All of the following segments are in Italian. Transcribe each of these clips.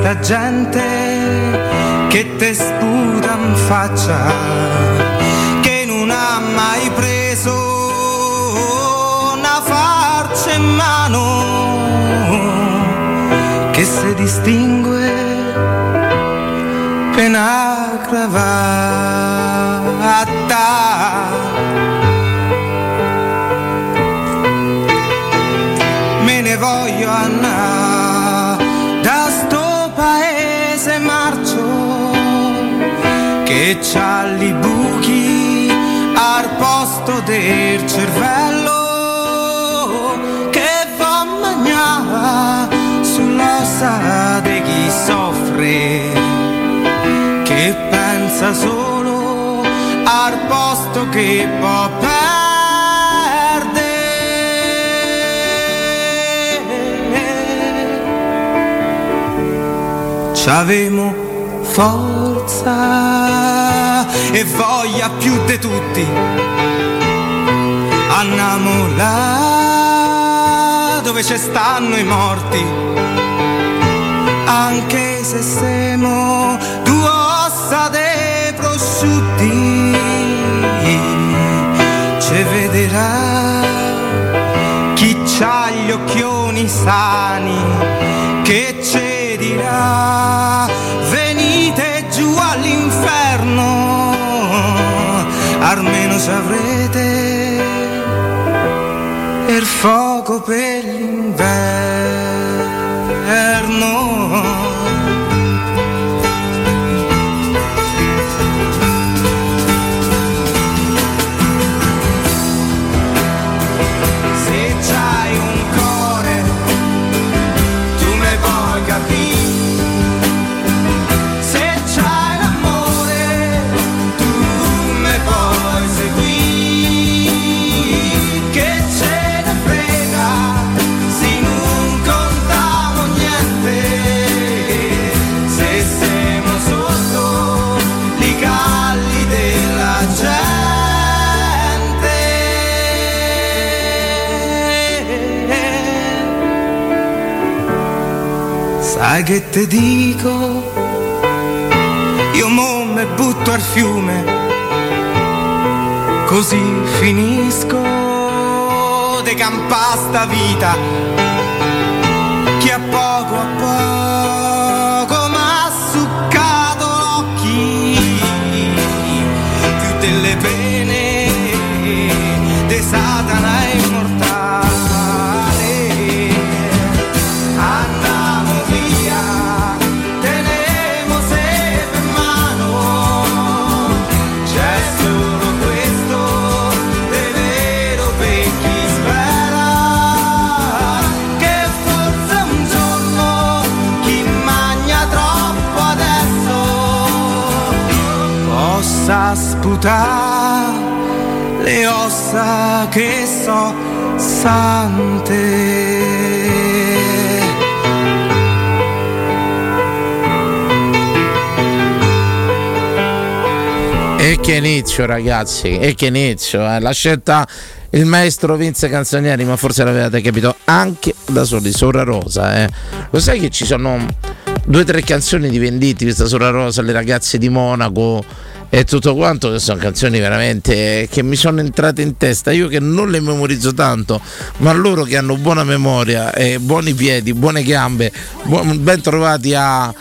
Questa gente che te sputa in faccia che non ha mai preso una farcia in mano che si distingue per una cravatta c'ha li buchi al posto del cervello che va a mangiare sull'ossa di chi soffre che pensa solo al posto che può perdere. C'avemo forza e voglia più di tutti. Andiamo là dove ci stanno i morti. Anche se siamo due ossa dei prosciutti, ci vedrà chi c'ha gli occhioni sani che ci dirà venite giù all'inferno almeno ci avrete il fuoco per l'inverno Sai che te dico? Io mo me butto al fiume, così finisco de campa sta vita. Sputare le ossa che so sante. E che inizio, ragazzi, e che inizio. Eh. La scelta il maestro Vince Canzonieri, ma forse l'avevate capito anche da soli, Sora Rosa. Eh. Lo sai che ci sono due o tre canzoni di venditi, questa Sora Rosa, le ragazze di Monaco e tutto quanto, che sono canzoni veramente che mi sono entrate in testa. Io che non le memorizzo tanto, ma loro che hanno buona memoria e buoni piedi, buone gambe, bu- ben trovati a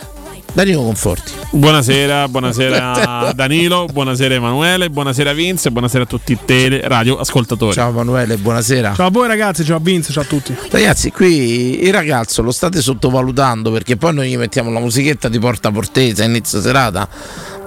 Danilo Conforti. Buonasera, buonasera Danilo, buonasera Emanuele, buonasera Vince, buonasera a tutti i tele radio ascoltatori. Ciao Emanuele, buonasera. Ciao a voi ragazzi, ciao a Vince, ciao a tutti. Ragazzi, qui il ragazzo lo state sottovalutando perché poi noi gli mettiamo la musichetta di Porta Portese a inizio serata.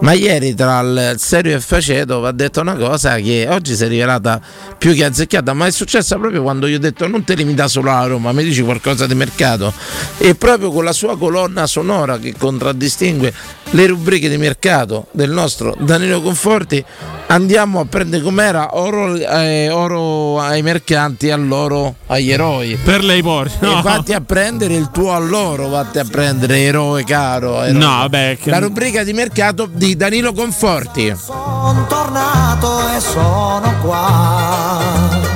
Ma ieri tra il serio e il faceto va detto una cosa che oggi si è rivelata più che azzecchiata, ma è successa proprio quando gli ho detto non te limita solo alla Roma, mi dici qualcosa di mercato. E proprio con la sua colonna sonora che contraddistingue le rubriche di mercato del nostro Danilo Conforti andiamo a prendere com'era oro, eh, oro ai mercanti all'oro agli eroi. Per lei porti. No. E vatti a prendere il tuo all'oro, vatti a prendere eroe caro. Eroe. No, vabbè. Che... La rubrica di mercato di Danilo Conforti. Sono tornato e sono qua.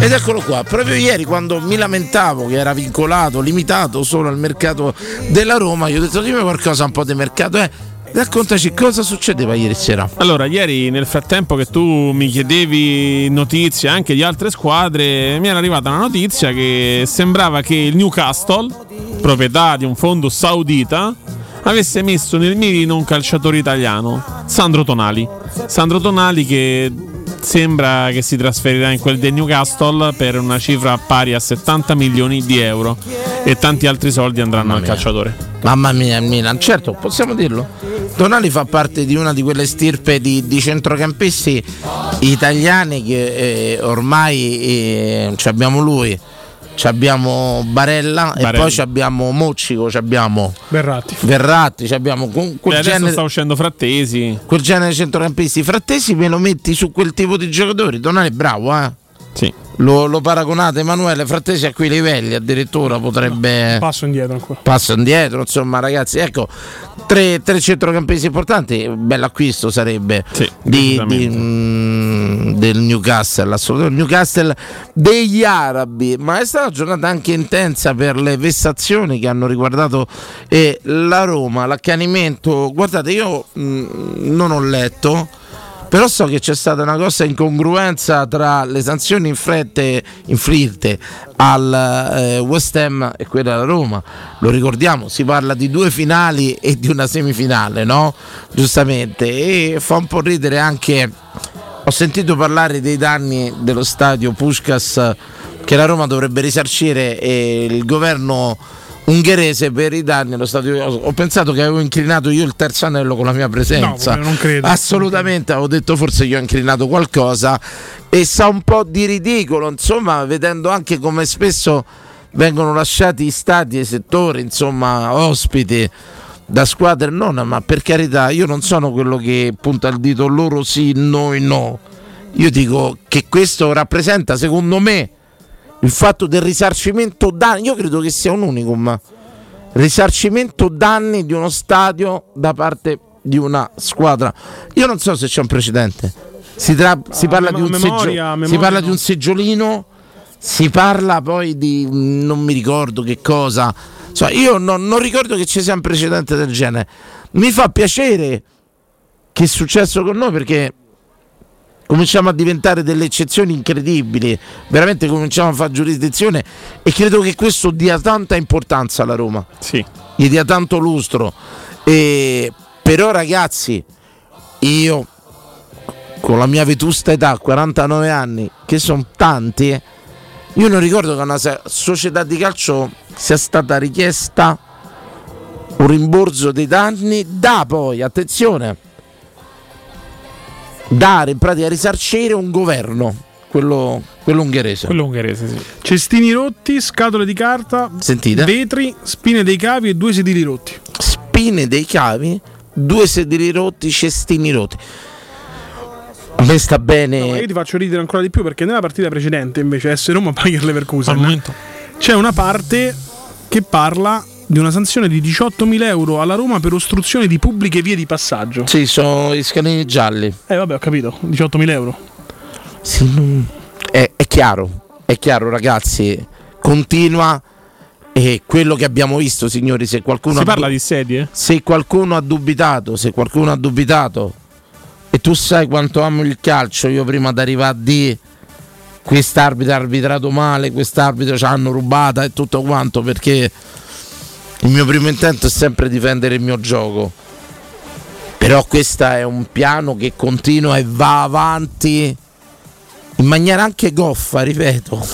Ed eccolo qua, proprio ieri quando mi lamentavo che era vincolato, limitato solo al mercato della Roma, io ho detto dimmi qualcosa un po' di mercato. Eh, Raccontaci cosa succedeva ieri sera. Allora, ieri nel frattempo che tu mi chiedevi notizie anche di altre squadre, mi era arrivata una notizia che sembrava che il Newcastle, proprietà di un fondo saudita, avesse messo nel mirino un calciatore italiano, Sandro Tonali. Sandro Tonali che sembra che si trasferirà in quel del Newcastle per una cifra pari a 70 milioni di euro e tanti altri soldi andranno al calciatore. Mamma mia, Milan, certo, possiamo dirlo. Tonali fa parte di una di quelle stirpe di, di centrocampisti italiani che eh, ormai eh, abbiamo lui abbiamo Barella, Barella, e poi abbiamo Moccico, abbiamo Verratti. Verratti, abbiamo quel e genere, sta uscendo Frattesi. Quel genere di centrocampisti. Frattesi me lo metti su quel tipo di giocatori. Donale è bravo, eh? Sì. Lo, lo, paragonate Emanuele Frattesi a quei livelli addirittura potrebbe no, passo indietro ancora. passo indietro insomma ragazzi ecco tre, tre centrocampisti importanti bello acquisto sarebbe sì, di, di, mm, del Newcastle assolutamente Newcastle degli arabi ma è stata una giornata anche intensa per le vessazioni che hanno riguardato eh, la Roma l'accanimento guardate io mh, mm, non ho letto però so che c'è stata una grossa incongruenza tra le sanzioni infrette, inflitte al eh, West Ham e quella della Roma. Lo ricordiamo, si parla di due finali e di una semifinale, no? Giustamente. E fa un po' ridere anche. Ho sentito parlare dei danni dello stadio Puskas che la Roma dovrebbe risarcire e il governo ungherese per i danni allo stadio. Ho pensato che avevo inclinato io il terzo anello con la mia presenza. No, non credo. Assolutamente, avevo detto forse io ho inclinato qualcosa e sa un po' di ridicolo, insomma, vedendo anche come spesso vengono lasciati stati e settori, insomma, ospiti da squadre non, ma per carità, io non sono quello che punta il dito loro sì, noi no. Io dico che questo rappresenta, secondo me, il fatto del risarcimento danni, io credo che sia un unicum, risarcimento danni di uno stadio da parte di una squadra. Io non so se c'è un precedente. Si, tra, si, ah, parla, mem- di memoria, memoria, si parla no. di un seggiolino, si parla poi di non mi ricordo che cosa. Insomma, io non, non ricordo che ci sia un precedente del genere. Mi fa piacere che è successo con noi perché cominciamo a diventare delle eccezioni incredibili, veramente cominciamo a fare giurisdizione e credo che questo dia tanta importanza alla Roma, sì. gli dia tanto lustro. E, però ragazzi, io con la mia vetusta età, 49 anni, che sono tanti, eh, io non ricordo che a una società di calcio sia stata richiesta un rimborso dei danni da poi, attenzione, dare in pratica risarcire un governo quello, quello, ungherese. Quello ungherese, sì. Cestini rotti, scatole di carta, Sentite? vetri, spine dei cavi e due sedili rotti. Spine dei cavi, due sedili rotti, cestini rotti. A me sta bene. No, io ti faccio ridere ancora di più perché nella partita precedente, invece, S Roma Bayer Leverkusen, c'è una parte che parla di una sanzione di 18.000 euro alla Roma per ostruzione di pubbliche vie di passaggio. Sì, sono gli scalini gialli. Eh vabbè, ho capito, 18.000 euro. Sì, è, è chiaro, è chiaro ragazzi, continua e quello che abbiamo visto, signori, se qualcuno... Si parla di sedie? Se qualcuno ha dubitato, se qualcuno ha dubitato, e tu sai quanto amo il calcio, io prima di arrivare a dire quest'arbitro ha arbitrato male, quest'arbitro ci hanno rubata e tutto quanto, perché Il mio primo intento è sempre difendere il mio gioco. Però questo è un piano che continua e va avanti in maniera anche goffa, ripeto.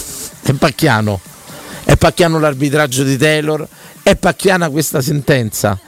È pacchiano. È pacchiano l'arbitraggio di Taylor, è pacchiana questa sentenza.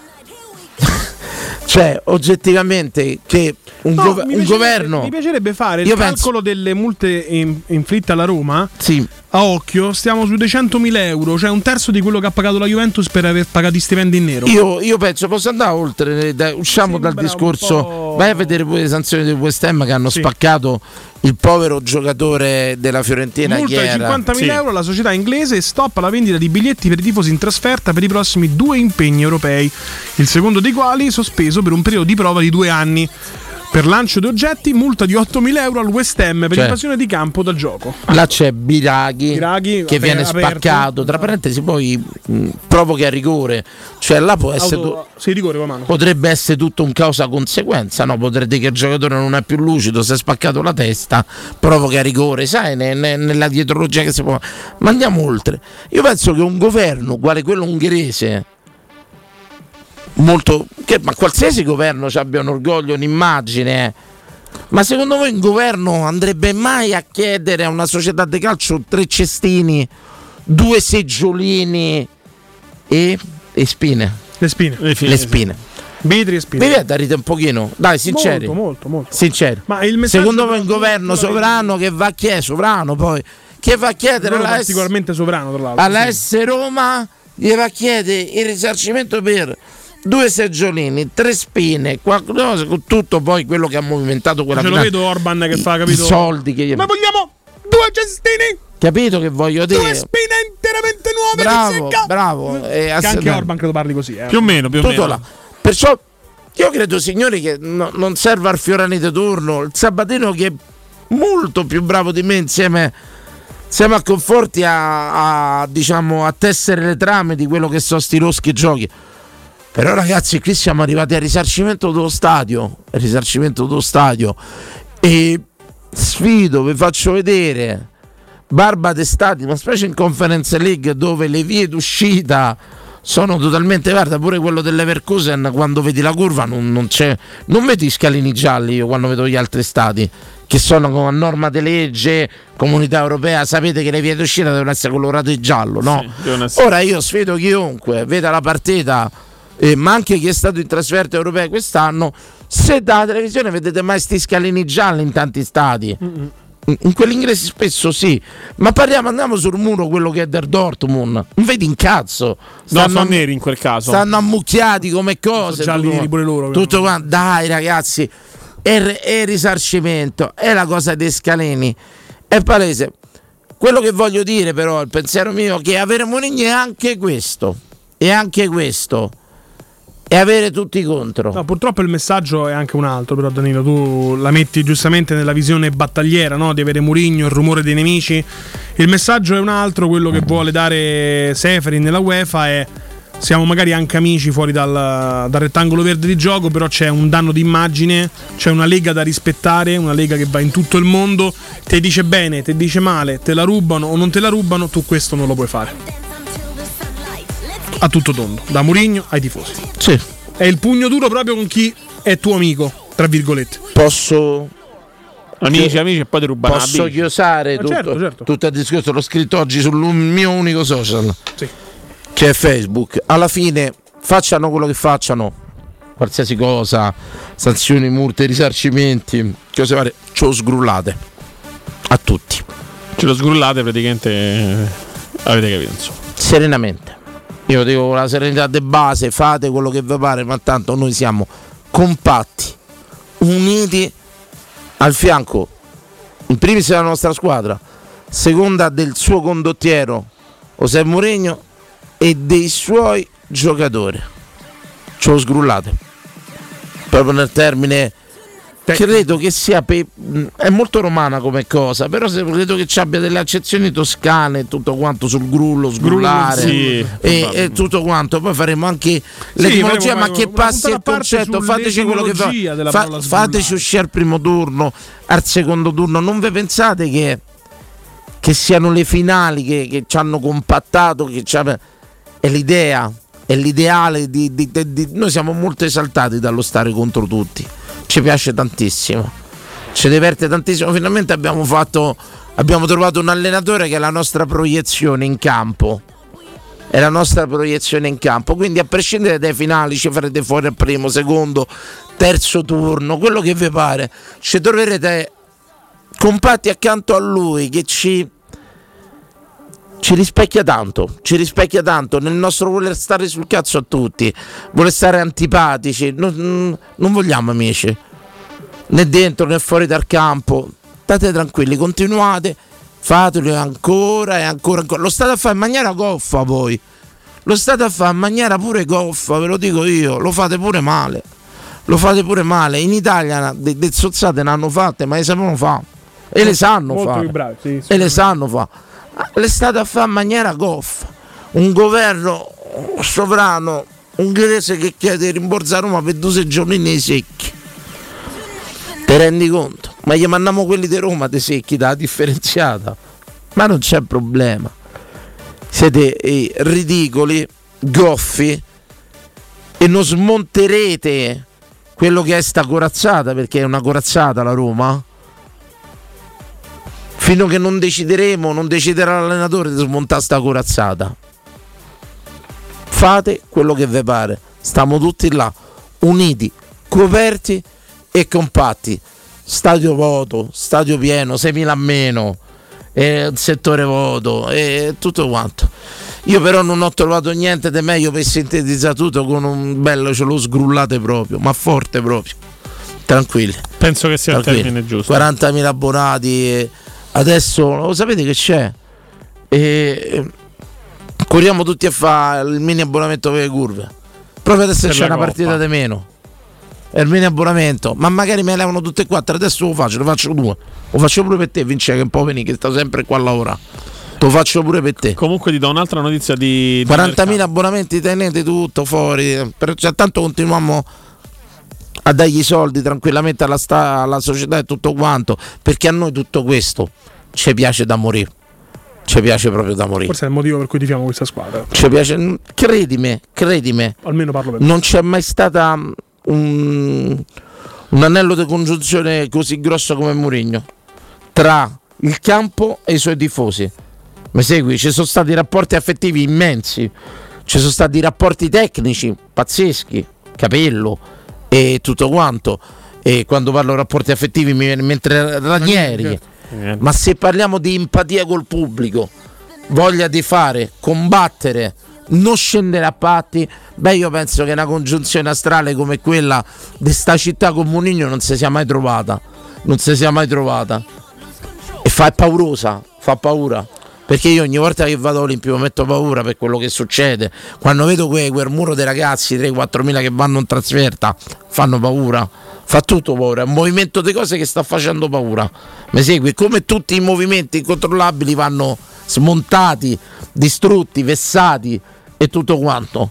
cioè, oggettivamente che un, No, gov- un governo Mi piacerebbe fare il Io penso- calcolo delle multe in- inflitte alla Roma. Sì. A occhio, stiamo sui 200.000 euro, cioè un terzo di quello che ha pagato la Juventus per aver pagato i stipendi in nero. Io, io penso posso andare oltre, dai, usciamo dal Sembra un discorso, vai a vedere pure le sanzioni del West Ham che hanno Sì. spaccato il povero giocatore della Fiorentina Multa di era? 50.000 Sì. euro alla società inglese e stop alla vendita di biglietti per i tifosi in trasferta per i prossimi due impegni europei, il secondo dei quali sospeso per un periodo di prova di due anni. Per lancio di oggetti, multa di 8.000 euro al West Ham per Cioè. invasione di campo dal gioco. Là c'è Biraghi, Biraghi, che viene aperto. spaccato, tra parentesi poi mh, provoca a rigore, cioè là può essere... Auto... Sì, rigore. Potrebbe essere tutto un causa-conseguenza, no? Potrebbe dire che il giocatore non è più lucido, si è spaccato la testa, provoca rigore, sai, ne- ne- nella dietrologia che si può. Ma andiamo oltre. Io penso che un governo, quale quello ungherese, molto. Che, ma qualsiasi governo ci abbia un orgoglio, un'immagine. eh. Ma secondo voi un governo andrebbe mai a chiedere a una società di calcio tre cestini, due seggiolini e, e spine? Le spine. Le, fine, Le spine. Bitri e spine. Mi viene da ridere un pochino, dai, sinceri. Molto, molto, molto. Sinceri. Ma il Secondo me un governo sovrano che va a chiedere, sovrano poi, che va a chiedere alla S, sovrano, tra l'altro. alla sì. S Roma, gli va a chiedere il risarcimento per due seggiolini, tre spine, qualcosa con tutto poi quello che ha movimentato quella Ce lo finale. vedo Orban che fa, I capito? soldi che gli Ma vogliamo due cestini, Capito che voglio due dire? spine interamente nuove Bravo, bravo. eh, Che anche. Orban credo parli così, eh. Più o meno, più o tutto meno. là. Perciò io credo, signori, che no- non serva il Fiorani di turno. Il Sabatino che è molto più bravo di me insieme, insieme a Conforti a, a, diciamo, a tessere le trame di quello che sono sti roschi giochi. Però ragazzi, qui siamo arrivati al risarcimento dello stadio. al Risarcimento dello stadio. E sfido, vi faccio vedere. Barba d'estate, ma specie in Conference League dove le vie d'uscita sono totalmente guarda pure quello dell'Everkusen quando vedi la curva non, non c'è non vedi i scalini gialli io quando vedo gli altri stati che sono a norma di legge comunità europea sapete che le vie d'uscita devono essere colorate giallo no? Sì, ora io sfido chiunque veda la partita eh, ma anche chi è stato in trasferta europea quest'anno se dalla televisione vedete mai sti scalini gialli in tanti stati in in quelli inglesi spesso sì, ma parliamo, andiamo sul muro quello che è del Dortmund. Non vedi un cazzo. No, sono neri in quel caso. stanno ammucchiati come cose. gialli tutto pure loro, Tutto qua, dai ragazzi, è, è risarcimento, è la cosa dei scaleni. È palese. Quello che voglio dire però, il pensiero mio, è che è anche questo. È anche questo. E avere tutti contro. No, purtroppo il messaggio è anche un altro, però Danilo, tu la metti giustamente nella visione battagliera, no? Di avere Murigno, il rumore dei nemici. Il messaggio è un altro, quello che vuole dare Seferin nella UEFA è siamo magari anche amici fuori dal, dal rettangolo verde di gioco, però c'è un danno d'immagine, c'è una lega da rispettare, una lega che va in tutto il mondo, te dice bene, te dice male, te la rubano o non te la rubano, tu questo non lo puoi fare. A tutto tondo, da Murigno ai tifosi. Sì. È il pugno duro proprio con chi è tuo amico, tra virgolette. Posso Amici, amici, e poi ti rubano Posso chiosare Ma tutto, certo, certo. tutto il discorso, l'ho scritto oggi sul mio unico social, Sì. che è Facebook. Alla fine facciano quello che facciano, qualsiasi cosa, sanzioni, multe, risarcimenti, cose varie, ce lo sgrullate a tutti, Ce lo sgrullate praticamente. eh, Avete capito, insomma. serenamente. Io dico con la serenità di base, fate quello che vi pare, ma tanto noi siamo compatti, uniti al fianco, in primis della nostra squadra, seconda del suo condottiero José Mourinho e dei suoi giocatori. Ce lo sgrullate. Proprio nel termine credo che sia pe- è molto romana come cosa, però se credo che ci abbia delle accezioni toscane e tutto quanto sul grullo, sgrullare sì, e, e tutto quanto. Poi faremo anche Sì, l'etimologia, faremo ma che passi il concetto, fateci quello che fa, fa- fateci uscire al primo turno, al secondo turno. Non vi pensate che, che siano le finali che, che ci hanno compattato, che ci ha- è l'idea è l'ideale di- di- di- Noi siamo molto esaltati dallo stare contro tutti. Ci piace tantissimo. Ci diverte tantissimo. Finalmente abbiamo fatto. Abbiamo trovato un allenatore che è la nostra proiezione in campo. È la nostra proiezione in campo. Quindi, a prescindere dai finali, ci farete fuori al primo, secondo, terzo turno, quello che vi pare. Ci troverete compatti accanto a lui che ci ci rispecchia tanto, ci rispecchia tanto nel nostro voler stare sul cazzo a tutti, voler stare antipatici, non, non vogliamo amici, né dentro né fuori dal campo, state tranquilli, continuate, fatelo ancora e ancora, ancora. lo state a fare in maniera goffa voi, lo state a fare in maniera pure goffa, ve lo dico io, lo fate pure male, lo fate pure male, in Italia de, de zozzate ne hanno fatte, ma le sapevano fare, e le sanno fare, sì, e le sanno fare le state a fare in maniera goffa. Un governo sovrano ungherese che chiede di rimborsare Roma per due giorni nei secchi. Ti rendi conto? Ma gli mandiamo quelli di Roma dei secchi da differenziata. Ma non c'è problema. Siete eh, ridicoli, goffi e non smonterete quello che è sta corazzata perché è una corazzata la Roma fino a che non decideremo, non deciderà l'allenatore di smontare sta corazzata. Fate quello che vi pare, stiamo tutti là, uniti, coperti e compatti. Stadio voto, stadio pieno, 6.000 a meno, eh, settore voto e tutto quanto. Io però non ho trovato niente di meglio per sintetizzare tutto con un bello ce lo sgrullate proprio, ma forte proprio. Tranquilli. Penso che sia Tranquilli. il termine giusto. 40.000 abbonati. eh, Adesso lo sapete che c'è? E, corriamo tutti a fare il mini abbonamento per le curve. Proprio adesso c'è una Coppa. partita di meno. È il mini abbonamento. Ma magari me ne levano tutte e quattro. Adesso lo faccio, lo faccio due. Lo faccio pure per te, Vince, che è un po' veni, che sta sempre qua a lavorare. Lo faccio pure per te. Comunque ti do un'altra notizia di, di 40.000 mercato. abbonamenti tenete tutto fuori. Per, cioè, tanto continuiamo a dargli i soldi tranquillamente alla, sta- alla società e tutto quanto. Perché a noi tutto questo ci piace da morire. Ci piace proprio da morire. Forse è il motivo per cui tifiamo questa squadra. Ci piace, credimi, credimi, Almeno parlo per me. non c'è mai stata mm, un, un anello di congiunzione così grosso come Mourinho tra il campo e i suoi tifosi. Mi segui? Ci sono stati rapporti affettivi immensi, ci sono stati rapporti tecnici pazzeschi, capello e tutto quanto. E quando parlo di rapporti affettivi mi viene in mente Ranieri. Eh, Ma se parliamo di empatia col pubblico, voglia di fare, combattere, non scendere a patti, beh io penso che una congiunzione astrale come quella di sta città con Munigno non si sia mai trovata. Non si sia mai trovata. E fa è paurosa, fa paura. Perché io ogni volta che vado all'Olimpico metto paura per quello che succede. Quando vedo que- quel muro dei ragazzi, 3-4 mila che vanno in trasferta, fanno paura. Fa tutto paura. È un movimento di cose che sta facendo paura. Mi segui? Come tutti i movimenti incontrollabili vanno smontati, distrutti, vessati e tutto quanto.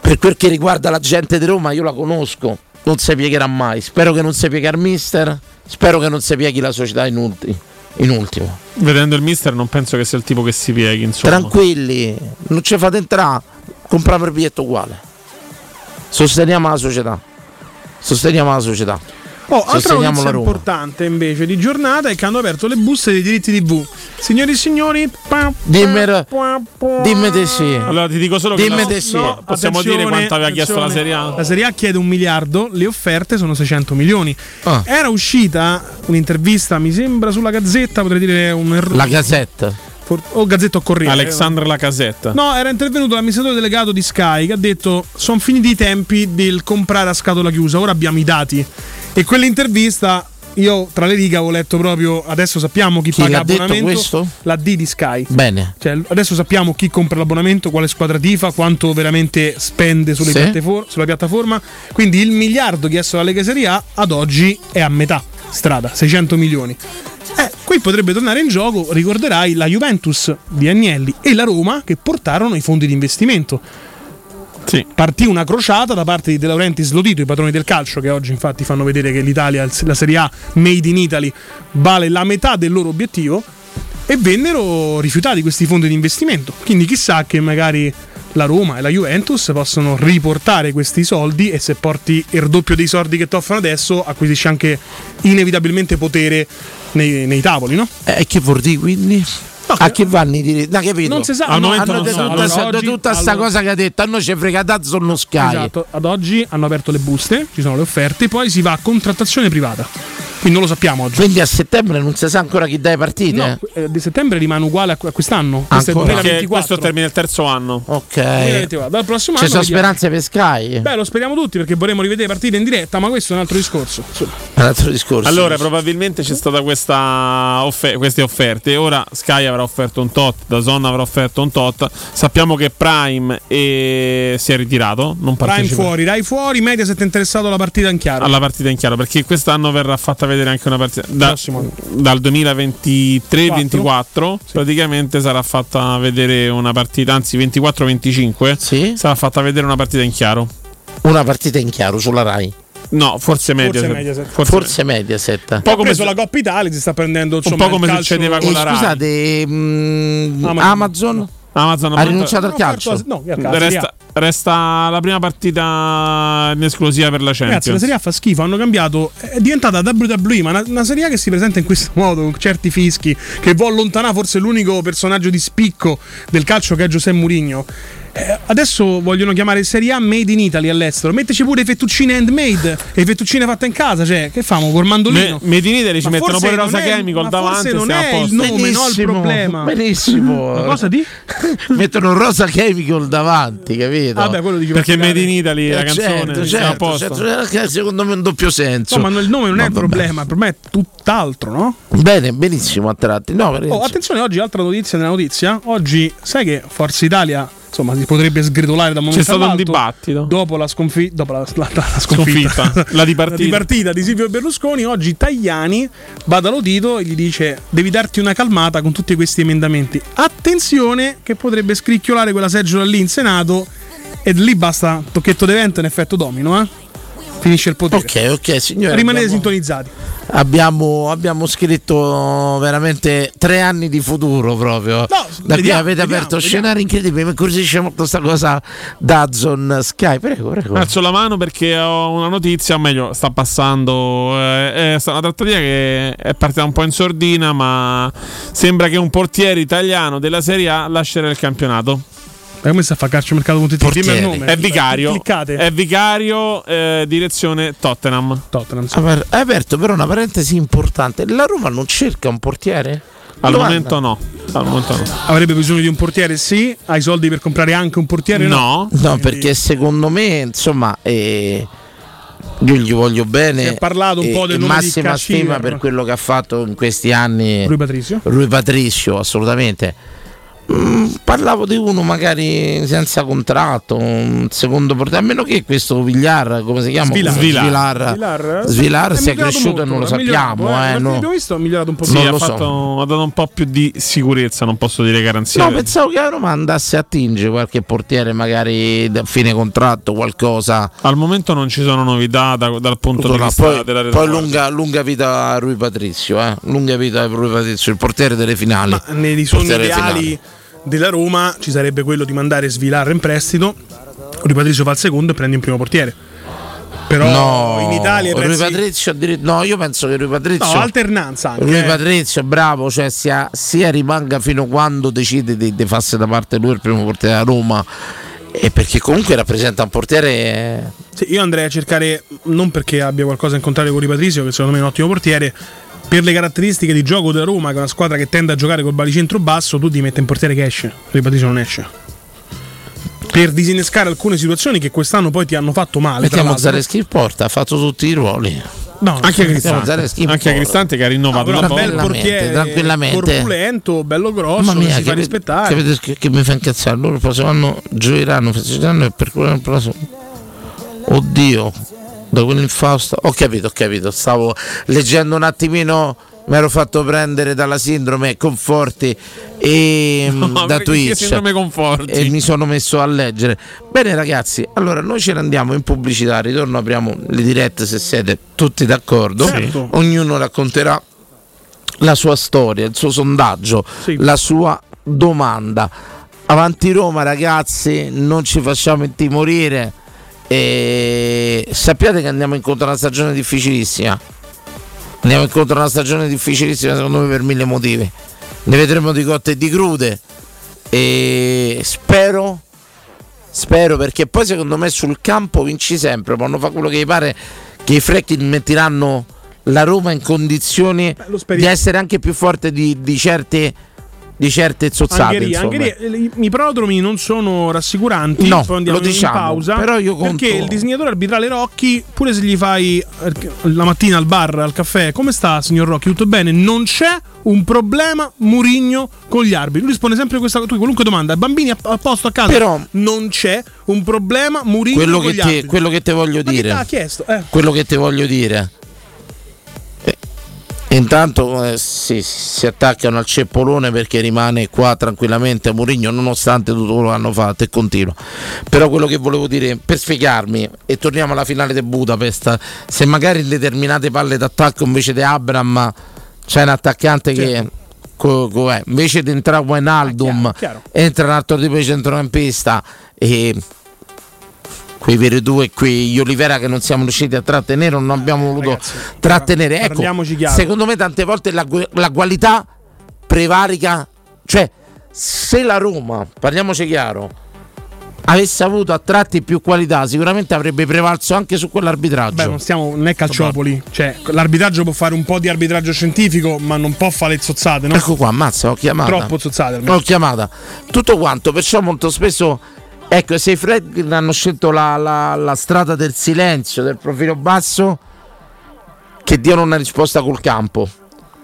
Per quel che riguarda la gente di Roma, io la conosco, non si piegherà mai. Spero che non si pieghi il mister, spero che non si pieghi la società in, ulti- in ultimo. Vedendo il mister non penso che sia il tipo che si pieghi, insomma. Tranquilli, non ci fate entrare, compriamo il biglietto uguale. Sosteniamo la società. Sosteniamo la società. Oh, altra notizia la importante invece di giornata è che hanno aperto le buste dei diritti TV. Signori e signori, pa- Dimmi, pa- pa- pa- dimmi di sì. Allora ti dico solo che Dimmi la- di sì. no, possiamo dire quanto aveva chiesto la. Serie A? La Serie A chiede un miliardo, le offerte sono 600 milioni. Ah. Era uscita un'intervista, mi sembra, sulla Gazzetta, potrei dire un errore. La o Gazzetta o Corriere. Alexandre Lacasetta. No, era intervenuto l'amministratore delegato di Sky che ha detto sono finiti i tempi del comprare a scatola chiusa, ora abbiamo i dati. E quell'intervista io tra le righe avevo letto proprio adesso sappiamo chi, Chi paga l'ha detto abbonamento, questo? la D di Sky. Bene. Cioè, adesso sappiamo chi compra l'abbonamento, quale squadra tifa, quanto veramente spende Sì. piattafor- sulla piattaforma. Quindi il miliardo chiesto dalla Lega Serie A ad oggi è a metà strada, 600 milioni. Eh, qui potrebbe tornare in gioco, ricorderai, la Juventus di Agnelli e la Roma che portarono i fondi di investimento. Sì. Partì una crociata da parte di De Laurentiis Lotito, i padroni del calcio, che oggi infatti fanno vedere che l'Italia, la Serie A made in Italy, vale la metà del loro obiettivo e vennero rifiutati questi fondi di investimento. Quindi chissà che magari la Roma e la Juventus possono riportare questi soldi e se porti il doppio dei soldi che ti offrono adesso acquisisci anche inevitabilmente potere nei, nei tavoli, no? E che vuol dire quindi? A che vanno i diritti? No, capito? Non si sa, Al no, momento Hanno non de so. tutta, Allora, de oggi- tutta sta allora- cosa che ha detto, a noi ci frega tanto sullo Sky. Esatto, ad oggi hanno aperto le buste, ci sono le offerte, poi si va a contrattazione privata. Quindi non lo sappiamo oggi. Quindi a settembre non si sa ancora chi dà le partite? No, eh, di settembre rimane uguale a que- a quest'anno. Questo è il Ancora? Perché 2024. questo termina il terzo anno. Ok. 2024. Dal prossimo Ci anno sono vediamo. speranze per Sky? Beh, lo speriamo tutti perché vorremmo rivedere partite in diretta, ma questo è un altro discorso. Un altro discorso. Allora, probabilmente c'è stata questa offe- queste offerte. Ora Sky avrà offerto un tot, Dazon avrà offerto un tot. Sappiamo che Prime eh, si è ritirato. Non Prime partecipa fuori, Rai fuori, Mediaset è interessato alla partita in chiaro. alla partita in chiaro perché quest'anno verrà fatta vedere anche una partita da- dal 2023-24 praticamente sarà fatta vedere una partita anzi 24-25 Sì? sarà fatta vedere una partita in chiaro Una partita in chiaro sulla Rai. no forse Mediaset Mediaset. forse, Forse Mediaset. un po' come, preso la Coppa Italia, si sta prendendo insomma, po' come succedeva con la Rai. scusate, mm, Amazon. Amazon, Amazon ha rinunciato al calcio. No, calcio, resta, resta la prima partita in esclusiva per la Ragazzi, la Champions Serie A fa schifo, hanno cambiato, è diventata WWE, ma una, una Serie A che si presenta in questo modo, con certi fischi, che vuole allontanare forse l'unico personaggio di spicco del calcio che è Giuseppe Mourinho. Eh, adesso vogliono chiamare Serie A Made in Italy all'estero, metteci pure le fettuccine handmade e le fettuccine fatte in casa, cioè, che famo, col Me- mandolino? Made in Italy ci Ma mettono pure Rosa è- Chemical ma davanti forse non stiamo a è il posto. nome, no, il problema. Benissimo. Ma cosa di? Mettono Rosa Chemical davanti, capito? Vabbè, quello dici perché per Made in. Italy la Eh, canzone certo, a certo, posto certo, che secondo me è un doppio senso. No, ma il nome non è il problema, il problema è tutt'altro, no? Bene, benissimo a tratti. No, per- Oh, attenzione, oggi altra notizia nella notizia. Oggi sai che Forza Italia insomma si potrebbe sgretolare da un momento C'è stato un dibattito. dopo la, sconfi- dopo la, la- la sconfitta, Sconfitta. La di partita. di Silvio Berlusconi. Oggi Tajani va da Lotito e gli dice devi darti una calmata con tutti questi emendamenti. Attenzione che potrebbe scricchiolare quella seggiola lì in Senato e lì basta tocchetto d'evento in effetto domino, eh? Finisce il potere. Ok, ok, signore. Rimanete abbiamo- sintonizzati. Abbiamo, abbiamo scritto veramente tre anni di futuro proprio. da qui vediamo, avete vediamo, aperto vediamo. scenari incredibili. Mi incuriosisce molto questa cosa Dazon Sky. Prego, prego. Alzo la mano perché ho una notizia, o meglio, sta passando. eh, è stata una trattativa che è partita un po' in sordina, ma sembra che un portiere italiano della Serie A lascerà il campionato. Ma come sta a fare calciomercato.it? Dimmi il nome. È vicario. Cliccate. È vicario, eh, direzione Tottenham. Tottenham. sì. Aper- Hai aperto però una parentesi importante. La Roma non cerca un portiere? Al momento no. Al momento no. Avrebbe bisogno di un portiere? Sì. Ha i soldi per comprare anche un portiere? No. No, perché secondo me, insomma, eh, io gli voglio bene. Si è parlato un e- po' del e nome di massima Casciver. stima per quello che ha fatto in questi anni Rui Patrizio? Rui Patricio, assolutamente. Mm, parlavo di uno magari senza contratto, un secondo portiere, a meno che questo Villar, come si chiama? Svilar. Svilar, Svilar, Svilar È sia cresciuto e molto, non lo sappiamo. eh. eh, no. che abbiamo visto ha migliorato un po' Sì, Non ha, lo so. fatto- ha dato un po' più di sicurezza, non posso dire garanzia. No, pensavo che a Roma andasse a tingere qualche portiere, magari da fine contratto, qualcosa. Al momento non ci sono novità da- dal punto di No, vista poi, della poi rete. lunga, lunga vita a Rui Patrizio, eh? lunga vita a Rui Patrizio, il portiere delle finali. Ma nei sogni Portiere ideali finali. Della Roma ci sarebbe quello di mandare Svilar in prestito. Rui Patrizio fa il secondo e prendi un primo portiere. Però No, in Italia i Rui prezzi- Patrizio, no, io penso che Rui Patrizio. No, alternanza anche. Rui eh. Patrizio, bravo, cioè sia, sia rimanga fino a quando decide di, di farsi da parte lui il primo portiere a Roma. E perché comunque rappresenta un portiere. eh, Sì, io andrei a cercare, non perché abbia qualcosa in contrario con Rui Patrizio, che secondo me è un ottimo portiere, per le caratteristiche di gioco della Roma, che è una squadra che tende a giocare col balicentro basso, tu ti metti in portiere che esce. Patrizio non esce. Per disinnescare alcune situazioni che quest'anno poi ti hanno fatto male. Mettiamo l'altro. Zaleschi in porta, ha fatto tutti i ruoli. No, Anche a Cristante, anche a. Cristante che ha rinnovato la un bel portiere tranquillamente. corpulento, bello grosso, mia, si fa che, rispettare. capite che, che mi fa incazzare? Loro il prossimo anno gioiranno, festeggeranno e per quello il prossimo. Oddio, da quell'infausto. Ho capito, ho capito. Stavo leggendo un attimino. Mi ero fatto prendere dalla sindrome Conforti e No, da Twitch. E mi sono messo a leggere. Bene, ragazzi, allora noi ce ne andiamo in pubblicità. Ritorno, apriamo le dirette se siete tutti d'accordo. Certo. Ognuno racconterà la sua storia, il suo sondaggio, Sì. la sua domanda. avanti Roma ragazzi, non ci facciamo intimorire e sappiate che andiamo incontro a una stagione difficilissima. Andiamo incontro a una stagione difficilissima secondo me per mille motivi. Ne vedremo di cotte e di crude e spero spero perché poi secondo me sul campo vinci sempre, possono fare quello che gli pare che i frecchi metteranno la Roma in condizioni Beh, di essere anche più forte di, di certe di certe zozzate. Insomma. anche lì, i prodromi non sono rassicuranti. No, poi andiamo lo diciamo, in pausa. però io conto- Perché il disegnatore arbitrale Rocchi, pure se gli fai eh, la mattina al bar, al caffè, come sta, signor Rocchi? Tutto bene? Non c'è un problema Murigno con gli arbitri. Lui risponde sempre a questa tu qualunque domanda. Bambini a, posto a casa. Però- non c'è un problema Murigno quello con che, gli te, arbitri. quello che te voglio Ma che dire. t'ha chiesto? Eh. quello che ti voglio dire. Eh, intanto eh, sì, si attaccano al ceppolone perché rimane qua tranquillamente Mourinho nonostante tutto quello che hanno fatto e continua. Però quello che volevo dire per spiegarmi e torniamo alla finale di Budapest, se magari in determinate palle d'attacco invece di Abram c'è un attaccante che co- co- è, invece di entrare Wijnaldum Ah, chiaro, chiaro. entra un altro tipo di centrocampista e quei Veredù e quegli Olivera che non siamo riusciti a trattenere, non abbiamo voluto Ragazzi, trattenere. Ecco, secondo me tante volte la, la qualità prevarica, cioè se la Roma, parliamoci chiaro, avesse avuto a tratti più qualità, sicuramente avrebbe prevalso anche su quell'arbitraggio. Beh, non, stiamo, è calciopoli. Cioè, l'arbitraggio può fare un po' di arbitraggio scientifico, ma non può fare le zozzate, no? Ecco qua, ammazza, ho chiamata. Troppo zozzate almeno. L'ho chiamata. Tutto quanto, perciò molto spesso, ecco, se i Fred hanno scelto la, la- la strada del silenzio, del profilo basso, che diano una risposta col campo.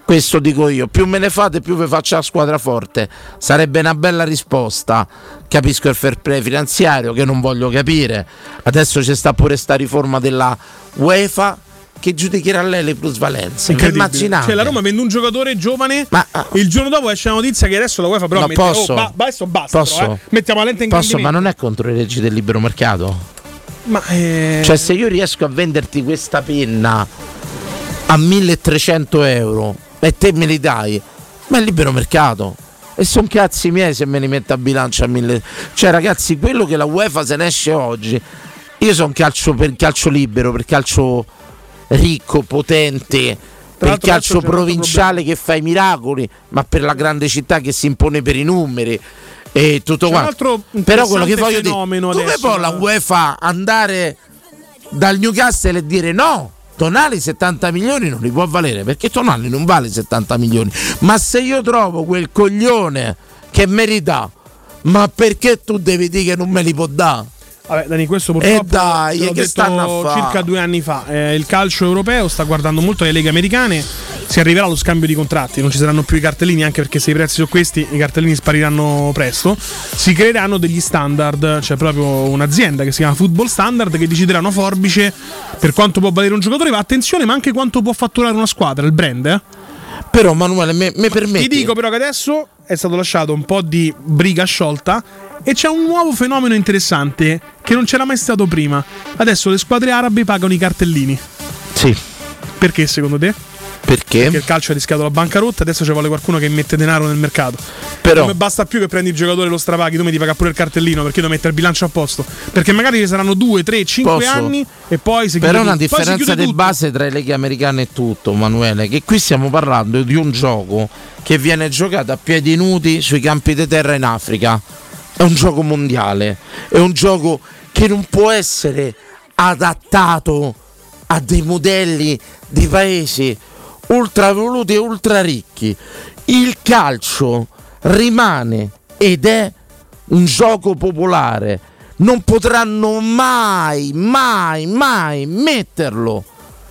Questo dico io, più me ne fate più vi faccio la squadra forte. Sarebbe una bella risposta. Capisco il fair play finanziario che non voglio capire. Adesso c'è sta pure sta riforma della UEFA che giudicherà lei le plusvalenze. Immaginate. Cioè, la Roma vende un giocatore giovane. Ma- ah. il giorno dopo esce la notizia che adesso la UEFA però No, mette, posso? oh, ba- adesso basta. Posso? però, eh. Mettiamo la lente in Posso, ma non è contro le leggi del libero mercato? Ma eh, Cioè, se io riesco a venderti questa penna a 1300 euro e te me li dai, ma è libero mercato. E sono cazzi miei se me li metto a bilancio a 1000. Cioè, ragazzi, quello che la UEFA se ne esce oggi. Io sono calcio per calcio libero, per calcio ricco, potente. Per il calcio adesso provinciale che fa i miracoli, ma per la grande città che si impone per i numeri e tutto quanto. Però quello che voglio dire, fenomeno come adesso, può la. UEFA andare dal Newcastle e dire no? Tonali 70 milioni non li può valere perché Tonali non vale 70 milioni. Ma se io trovo quel coglione che merita, ma perché tu devi dire che non me li può dare? Vabbè, Dani, questo purtroppo E dai, l'ho che detto circa due anni fa. Eh, il calcio europeo sta guardando molto le leghe americane. Si arriverà allo scambio di contratti, non ci saranno più i cartellini, anche perché se i prezzi sono questi, i cartellini spariranno presto. Si creeranno degli standard, c'è proprio un'azienda che si chiama Football Standard che deciderà una forbice per quanto può valere un giocatore, ma attenzione, ma anche quanto può fatturare una squadra, il brand, eh? Però Manuele, mi permetti? Ti dico però che adesso è stato lasciato un po' di briga sciolta e c'è un nuovo fenomeno interessante che non c'era mai stato prima. Adesso le squadre arabe pagano i cartellini. Sì. Perché secondo te? Perché? Perché il calcio ha rischiato la bancarotta, adesso ci vuole qualcuno che mette denaro nel mercato. Però- Non mi basta più che prendi il giocatore e lo stravaghi, tu mi devi pagare pure il cartellino perché io devo mettere il bilancio a posto. Perché magari ci saranno due, tre, cinque Posso? anni e poi si Però una tutto. Differenza di base tra le leghe americane e tutto, Manuele, che qui stiamo parlando di un gioco che viene giocato a piedi nudi sui campi di terra in Africa. È un gioco mondiale, è un gioco che non può essere adattato a dei modelli di paesi ultra evoluti e ultra ricchi. Il calcio rimane ed è un gioco popolare. Non potranno mai, mai, mai metterlo,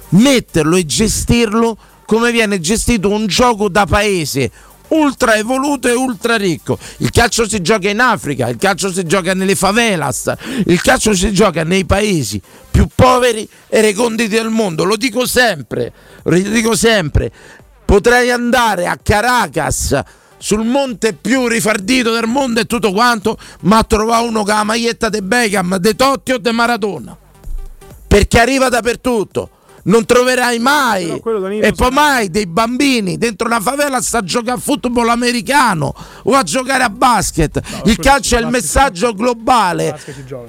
metterlo e gestirlo come viene gestito un gioco da paese ultra evoluto e ultra ricco. Il calcio si gioca in Africa, il calcio si gioca nelle favelas, il calcio si gioca nei paesi più poveri e reconditi del mondo. Lo dico sempre, lo dico sempre. Potrei andare a Caracas sul monte più rifardito del mondo e tutto quanto, ma trovare uno con la maglietta di Beckham, di Totti o di Maradona. Perché arriva dappertutto. Non troverai mai. E poi mai dei bambini dentro una favela sta a giocare a football americano o a giocare a basket. il quello calcio è il messaggio globale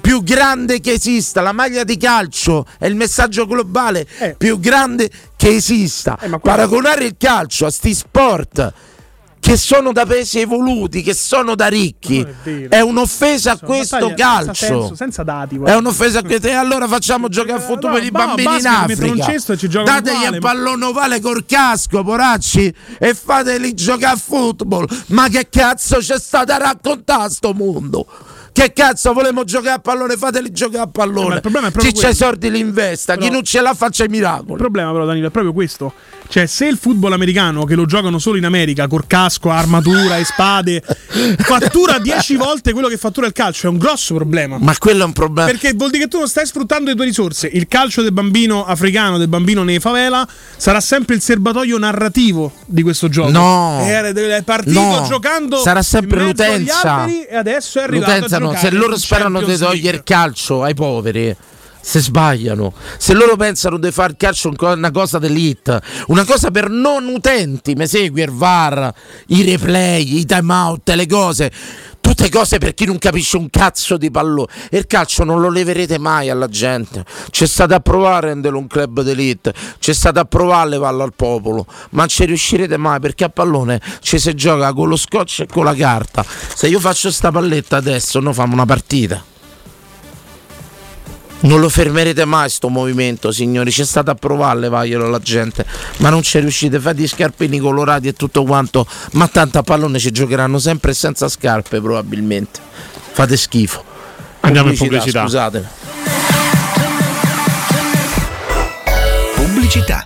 più grande che esista. La maglia di calcio è il messaggio globale Eh. più grande che esista. Eh, Paragonare il calcio a sti sport che sono da paesi evoluti, che sono da ricchi, è è un'offesa a questo calcio. Senza, senso, senza dati. È un'offesa a questo. E allora facciamo giocare a football no, i ba- bambini in Africa. Dategli uguale, il pallone ovale col casco, poracci, e fateli giocare a football. Ma che cazzo c'è stata a raccontare a sto mondo? Che cazzo volevamo giocare a pallone? Fateli giocare a Eh, pallone. il problema è proprio Chi c'ha i soldi li investa, chi Però- non ce la faccia i miracoli. Il problema però Danilo è proprio questo. Cioè se il football americano che lo giocano solo in America col casco, armatura e spade fattura 10 volte quello che fattura il calcio è un grosso problema. Ma quello è un problema. Perché vuol dire che tu non stai sfruttando le tue risorse. Il calcio del bambino africano, del bambino nei favela, sarà sempre il serbatoio narrativo di questo gioco. No. Era è partito No. giocando Sarà sempre l'utenza. alberi e adesso è arrivato L'utenza no, se loro sperano di togliere il calcio ai poveri. Se sbagliano, se loro pensano di fare il calcio una cosa d'elite, una cosa per non utenti, mi segui il VAR, i replay, i time out, le cose, tutte cose per chi non capisce un cazzo di pallone. E il calcio non lo leverete mai alla gente. C'è stato a provare a renderlo un club d'elite, c'è stato a provare a levarlo al popolo, ma non ci riuscirete mai perché a pallone ci si gioca con lo scotch e con la carta. Se io faccio sta palletta adesso, noi facciamo una partita. Non lo fermerete mai sto movimento, signori. C'è stato a provare a levarglielo alla gente, ma non ci riuscite. Fate i scarpini colorati e tutto quanto. Ma tanto a pallone ci giocheranno sempre senza scarpe, probabilmente. Fate schifo. Andiamo in pubblicità. Scusatemi. Pubblicità.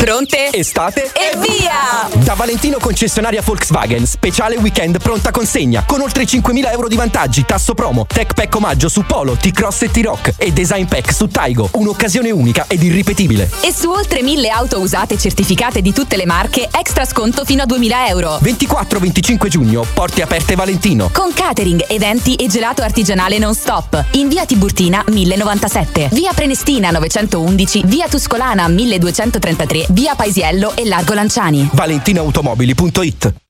Pronte? Estate? E via! Da Valentino concessionaria Volkswagen, speciale weekend pronta consegna, con oltre 5.000 euro di vantaggi, tasso promo, tech pack omaggio su Polo, T-Cross e T-Rock e design pack su Taigo, un'occasione unica ed irripetibile. E su oltre 1000 auto usate certificate di tutte le marche, extra sconto fino a 2000 euro. 24-25 giugno, porte aperte Valentino. Con catering, eventi e gelato artigianale non stop. In via Tiburtina 1097, via Prenestina 911, via Tuscolana 1233, via Paisiello e Largo Lanciani. ValentinoAutomobili.it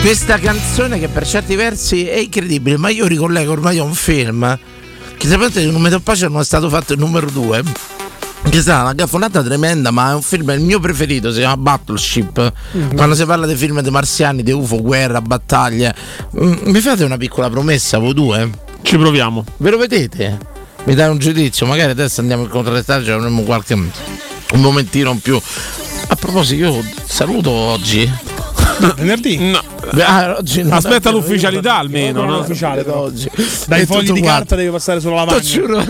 Questa canzone che per certi versi è incredibile, ma io ricollego ormai a un film che sapete che non mi pace non è stato fatto il numero 2 che sarà una gaffonata tremenda, ma è un film, è il mio preferito, si chiama Battleship. Mhm. Quando si parla dei film dei marziani, di UFO, guerra, battaglie. Mm, mi fate una piccola promessa, voi due? Ci proviamo. Ve lo vedete? Mi dai un giudizio? Magari adesso andiamo in contrarrestarci, avremo qualche un momentino in più. A proposito, io saluto oggi. Venerdì? No. Ah, oggi no, Aspetta l'ufficialità almeno. No, ufficiale però. oggi. Dai È fogli di carta deve passare solo la Lo lavagna. giuro,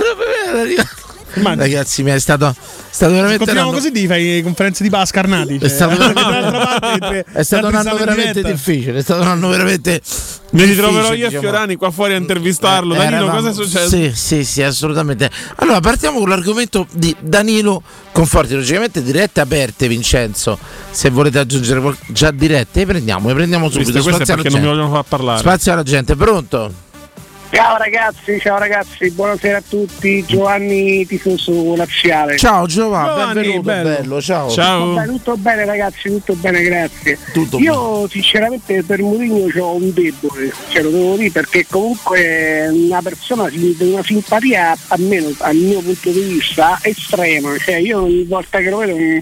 ragazzi, mi è stato, stato veramente Continuiamo anno- così ti fai conferenze di Pasca Arnati. È stato, parte, è stato un anno veramente diretta. difficile. È stato un anno veramente. Mi ritroverò io e diciamo. Fiorani qua fuori a intervistarlo. Danilo, Eravamo- cosa è successo? Sì, sì, sì, assolutamente. Allora, partiamo con l'argomento di Danilo Conforti. Logicamente dirette aperte, Vincenzo. Se volete aggiungere già dirette, le prendiamo, le prendiamo subito. Visto, questo è Spazio alla perché non mi vogliono far parlare. Spazio alla gente, pronto? Ciao ragazzi, ciao ragazzi, buonasera a tutti. Giovanni Tifoso Laziale. Ciao Giovanni, Giovanni, benvenuto, bello. bello. ciao. Tutto bene, tutto bene ragazzi, tutto bene, grazie. Tutto Io sinceramente per Mourinho ho un debole, ce lo devo dire perché comunque è una persona di una simpatia, almeno dal mio punto di vista, estrema. Cioè io ogni volta che lo vedo mm,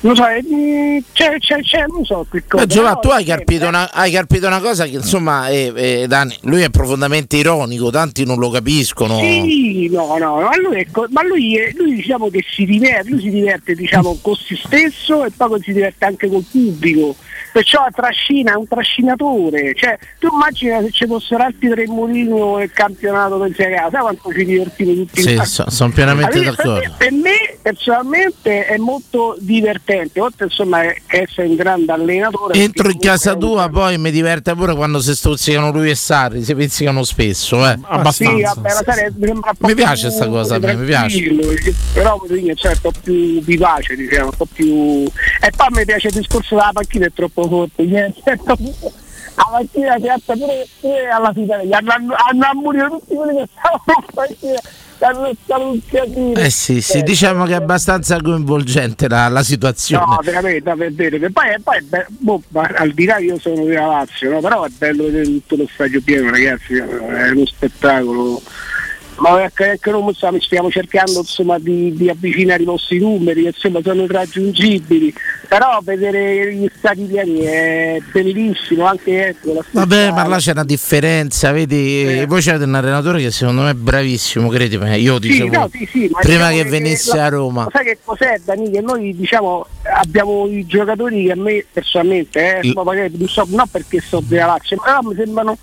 non so, mm, c'è, c'è, c'è, non so che cosa. Ma Giovanni, tu hai è capito, una, hai capito una cosa che insomma, eh, eh, Dani, lui è profondamente ironico, tanti non lo capiscono. Sì, no, no, ma lui, ecco, ma lui, è- lui diciamo che si diverte, lui si diverte diciamo con se stesso e poi si diverte anche col pubblico. Perciò trascina, è un trascinatore. Cioè, tu immagina se ci fossero altri tre Mourinho e il campionato del Serie A, sai quanto ci divertiamo tutti Sì, sono pienamente Allora, per me- d'accordo. Per me, personalmente è molto divertente, oltre insomma essere un grande allenatore. Entro in casa è un- tua, poi mi diverte pure quando si stuzzicano lui e Sarri, si pizzicano spesso, eh. Sì, vabbè, la serie mi Mi piace più sta cosa a me, mi piace. Però Mourinho è un po' più vivace, diciamo, un po' più. E poi mi piace il discorso della panchina è troppo forte. niente. La panchina si alza pure, pure alla fine. Hanno, hanno ammurito tutti quelli che stavano in panchina. Eh sì, sì, diciamo che è abbastanza coinvolgente la, la situazione. No, veramente, davvero. Che poi, poi be- boh, al di là io sono della Lazio, no? però è bello vedere tutto lo stadio pieno, ragazzi, è uno spettacolo. Ma ecco, ecco, non stiamo, stiamo cercando insomma, di, di avvicinare i nostri numeri, che insomma sono irraggiungibili, però vedere gli stati pieni è bellissimo, anche ecco, la Vabbè, ma là c'è una differenza, vedi? Voi c'avete un allenatore che secondo me è bravissimo, credimi. Io Sì, dicevo no, sì, sì, ma prima diciamo che venisse la- a Roma. ma Sai che cos'è Dani? Che noi diciamo abbiamo i giocatori che a me personalmente, eh, ma magari non so, non perché so della Lazio, ma però mi sembrano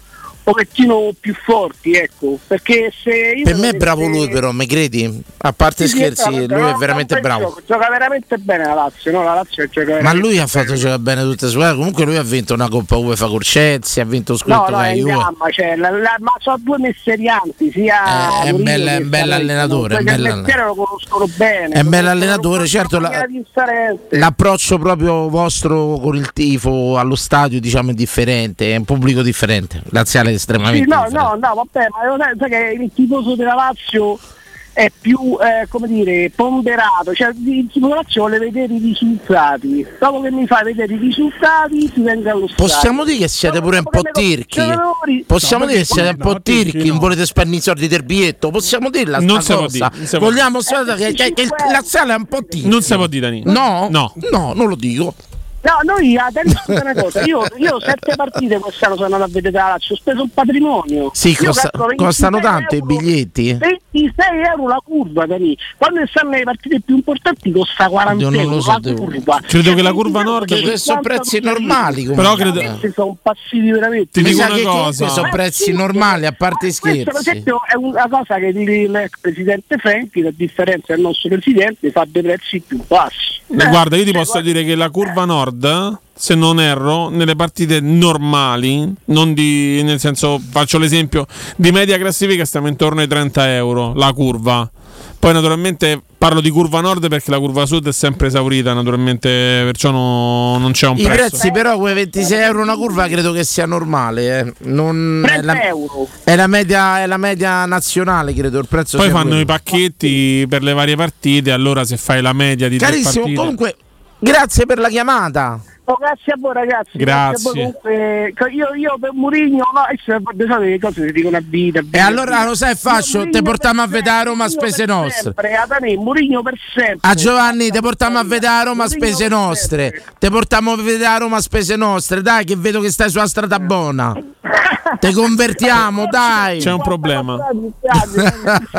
pochettino più forti, ecco. Perché se Per me è bravo lui, però, mi credi? A parte Sì, sì, scherzi, bravo, lui no, è veramente no, bravo. Gioca, gioca veramente bene la Lazio, no? La Lazio gioca Ma lui ha fatto giocare bene tutte le squadre. Comunque lui ha vinto una Coppa UEFA con Chelsea, ha vinto No, scudetto no, con è la in Juve. cioè, la- la- ma sono due messerianti, sia Eh, è un Mourinho bel- che è un bel Sarri, allenatore, no? è mestiere lo conoscono bene. È un bel conoscono allenatore, in certo, la-. L'approccio proprio vostro con il tifo allo stadio, diciamo, è differente, è un pubblico differente. Laziale è Sì, estremamente no, no, no, vabbè, ma sai, sai che il tifoso della Lazio è più, eh, come dire, ponderato, cioè il tifoso della Lazio vuole vedere i risultati. Dopo che mi fai vedere i risultati si venga allo stadio. Possiamo dire che siete pure un po' tirchi. Possiamo dire che siete un po' tirchi, non volete spendere i soldi del biglietto. Possiamo dirla Non sta cosa. dire, non Vogliamo dire. sapere che, che, che il Laziale è un po' tirchi. Non si può dire, Danilo. No? No. No, non lo dico. No, noi adesso una cosa, io, io sette partite quest'anno sono andato a vedere la Lazio, ho speso un patrimonio. Sì, costa- calcolo 26 costano tanto i biglietti. 26 euro la curva, Dani. Quando stanno le partite più importanti costa 40 Io non lo euro so, la devo- curva. Credo che la curva 26 nord- Che sono prezzi normali comunque. Però credo- Questi sono passivi veramente. Ti dico una cosa. sono prezzi normali, a parte Questo per scherzi. esempio è una cosa che l'ex presidente Franchi, a differenza del nostro presidente, fa dei prezzi più bassi. Eh, Guarda, io ti cioè, posso dire che la curva nord, se non erro, nelle partite normali, non di, nel senso, faccio l'esempio, di media classifica stiamo intorno ai 30 euro, la curva. Poi naturalmente parlo di curva nord perché la curva sud è sempre esaurita, naturalmente perciò no- non c'è un I prezzo. prezzi però quei 26 euro una curva credo che sia normale. eh. Non- è, 30 la, euro. è la media, è la media nazionale, credo. Il prezzo Poi sia fanno quello. i pacchetti per le varie partite, allora se fai la media di tre Carissimo, partite... comunque, grazie per la chiamata. Oh, grazie a voi ragazzi. Grazie. a voi, comunque. io, io per Murigno, no, solito le cose si dicono a vita. E allora lo sai faccio, te portiamo a vedere a Roma a spese nostre. Sempre, a Danè, Murigno per sempre. A Giovanni te portiamo a vedere a Roma a spese nostre. Te portiamo a vedere a Roma a spese nostre. Dai che vedo che stai sulla strada buona. Te convertiamo, dai. C'è un problema.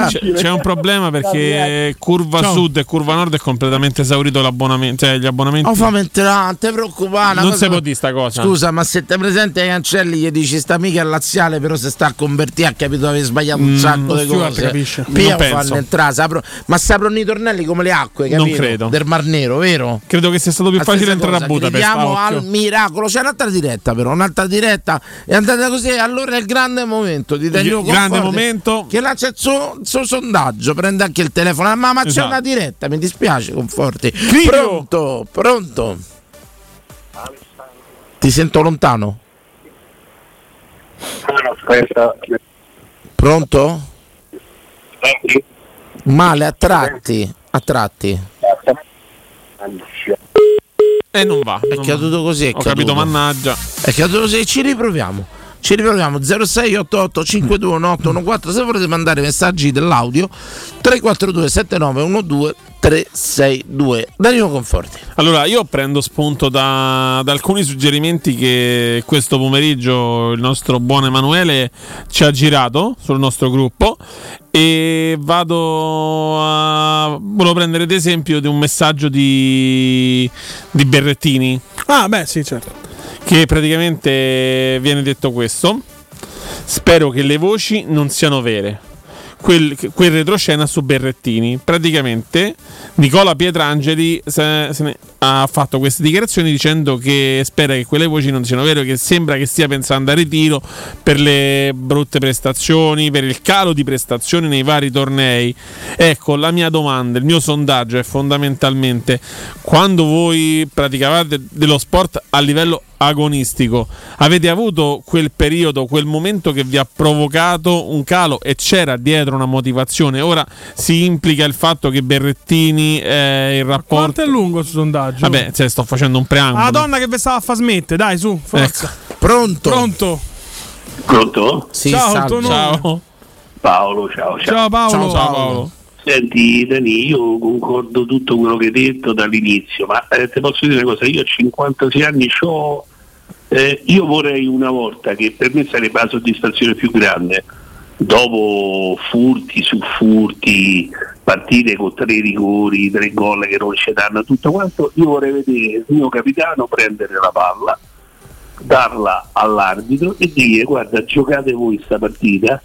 C'è, c'è un problema perché curva Ciao. sud e curva nord è completamente esaurito l'abbonamento, cioè gli abbonamenti. Oh, fammi entrare, non una Non si può dire sta cosa. Scusa, ma se te presente ai cancelli gli dici sta mica è laziale, però se sta a convertire ha capito avevi sbagliato un Mm, sacco lo di cose. capisce. Pia Non fanno entrare, s'apro- ma si aprono i tornelli come le acque, Non capito? credo. Del Mar Nero, vero? Credo che sia stato più La facile entrare a cosa, Budapest. A occhio. al miracolo. C'è un'altra diretta, però. Un'altra diretta. È andata così. Allora è il grande momento di Danilo Il grande momento. Che lancia il suo, il suo sondaggio. Prende anche il telefono. Ma, ma c'è Esatto. una diretta. Mi dispiace, Conforti. Pronto, pronto. Ti sento lontano. Aspetta. Pronto? Male, a tratti. A tratti. E non va. È non caduto va. così. È Ho capito, caduto. mannaggia. È caduto così. Ci riproviamo. Ci riproviamo 0688 521814 se volete mandare messaggi dell'audio 342 7912 362 Danilo Conforti Allora, io prendo spunto da, da alcuni suggerimenti che questo pomeriggio il nostro buon Emanuele ci ha girato sul nostro gruppo e vado a volevo prendere ad esempio di un messaggio di, di Berrettini Ah, beh, sì, certo. che praticamente viene detto questo. Spero che le voci non siano vere. Quel, quel retroscena su Berrettini. Praticamente Nicola Pietrangeli se- se ne- ha fatto queste dichiarazioni dicendo che spera che quelle voci non siano vere, che sembra che stia pensando a ritiro per le brutte prestazioni, per il calo di prestazioni nei vari tornei. Ecco, la mia domanda, il mio sondaggio è fondamentalmente quando voi praticavate dello sport a livello agonistico, avete avuto quel periodo, quel momento che vi ha provocato un calo e c'era dietro una motivazione. Ora si implica il fatto che Berrettini eh, il rapporto Quanto è lungo questo sondaggio? Vabbè, cioè, sto facendo un preambolo. La donna che vi stava a far smette, dai, su, forza. Pronto? Pronto? Pronto? Sì, Ciao? Ciao. Paolo, ciao, ciao. Ciao Paolo. Ciao, Ciao Paolo. Senti Dani, io concordo tutto quello che hai detto dall'inizio, ma eh, ti posso dire una cosa, io ho 56 anni, c'ho, eh, io vorrei una volta che per me sarebbe la soddisfazione più grande, dopo furti su furti, partite con tre rigori, tre gol che non ci danno, tutto quanto, io vorrei vedere il mio capitano prendere la palla, darla all'arbitro e dire guarda giocate voi sta partita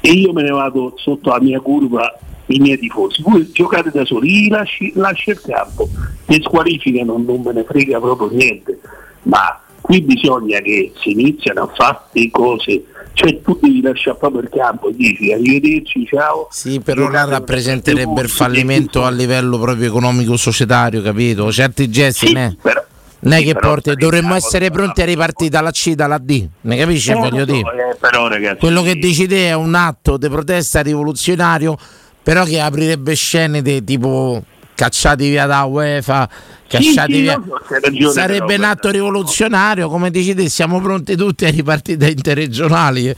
e io me ne vado sotto la mia curva i miei tifosi, voi giocate da soli, lasci, lascio il campo, le squalificano non me ne frega proprio niente, ma qui bisogna che si iniziano a fare le cose, cioè tu devi lasciare proprio il campo e dici arrivederci, ciao. Sì, però là rappresenterebbe il fallimento a livello proprio economico societario, capito? Certi gesti Sì, ne, però- ne sì, che porti, dovremmo essere pronti a ripartire dalla C dalla D, ne capisci? Eh, voglio so, dire. eh, però ragazzi, Quello che dici te è un atto di protesta rivoluzionario, però che aprirebbe scene di tipo cacciati via da UEFA, cacciati sì, via. no, ragione, Sarebbe però, un atto rivoluzionario, come dici te, siamo pronti tutti a ripartire da interregionali.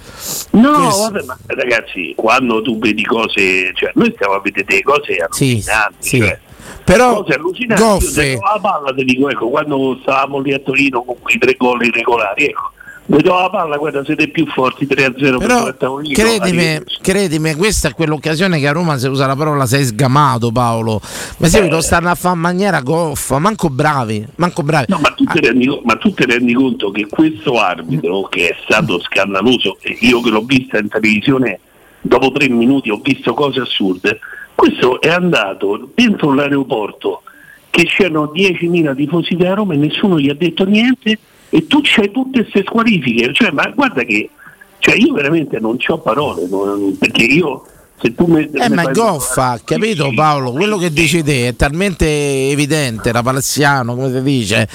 No, Questo- vabbè, ma ragazzi, quando tu vedi cose, cioè noi stiamo a vedere delle cose Sì, allucinanti, sì. cioè, Però cose allucinanti. Io Goffe, vedo la palla, ti dico, ecco, quando stavamo lì a Torino con quei tre gol irregolari, ecco, vedo la palla, guarda, siete più forti 3-0 per Però tavolino, credimi, credimi, questa è quell'occasione che a Roma si usa la parola sei sgamato Paolo. Ma se lo stanno a fare in maniera goffa, manco bravi, manco bravi. No, ma tu, ti rendi, ma tu ti rendi conto che questo arbitro che è stato scandaloso, e io che l'ho vista in televisione, dopo tre minuti ho visto cose assurde, questo è andato dentro l'aeroporto che c'erano 10.000 tifosi da Roma e nessuno gli ha detto niente e tu c'hai tutte queste squalifiche, cioè, ma guarda che cioè, io veramente non ho parole, non- perché io se tu mi, Eh, ma è goffa, capito Paolo? Quello che dici te è talmente evidente, da palaziano, come si dice,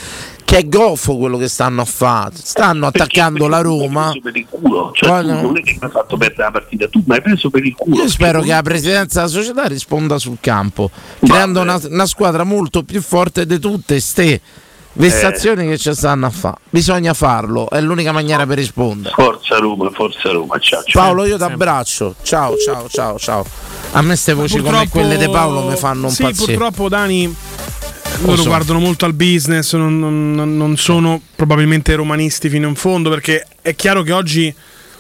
che è goffo quello che stanno a fare. Stanno attaccando la Roma. per il culo, cioè, Guarda- tu non è che mi hai fatto perdere la partita, tu mi hai preso per il culo. Io spero che la presidenza della società risponda sul campo, creando una, una squadra molto più forte di tutte ste. Vessazioni che ci stanno a fare. Bisogna farlo, è l'unica maniera per rispondere. Forza Roma, forza Roma, ciao. ciao. Paolo, io ti abbraccio. Ciao, ciao, ciao, ciao. A me queste voci come quelle di Paolo mi fanno un Sì, pazzire. purtroppo Dani loro so. guardano molto al business, non, non- non sono probabilmente romanisti fino in fondo perché è chiaro che oggi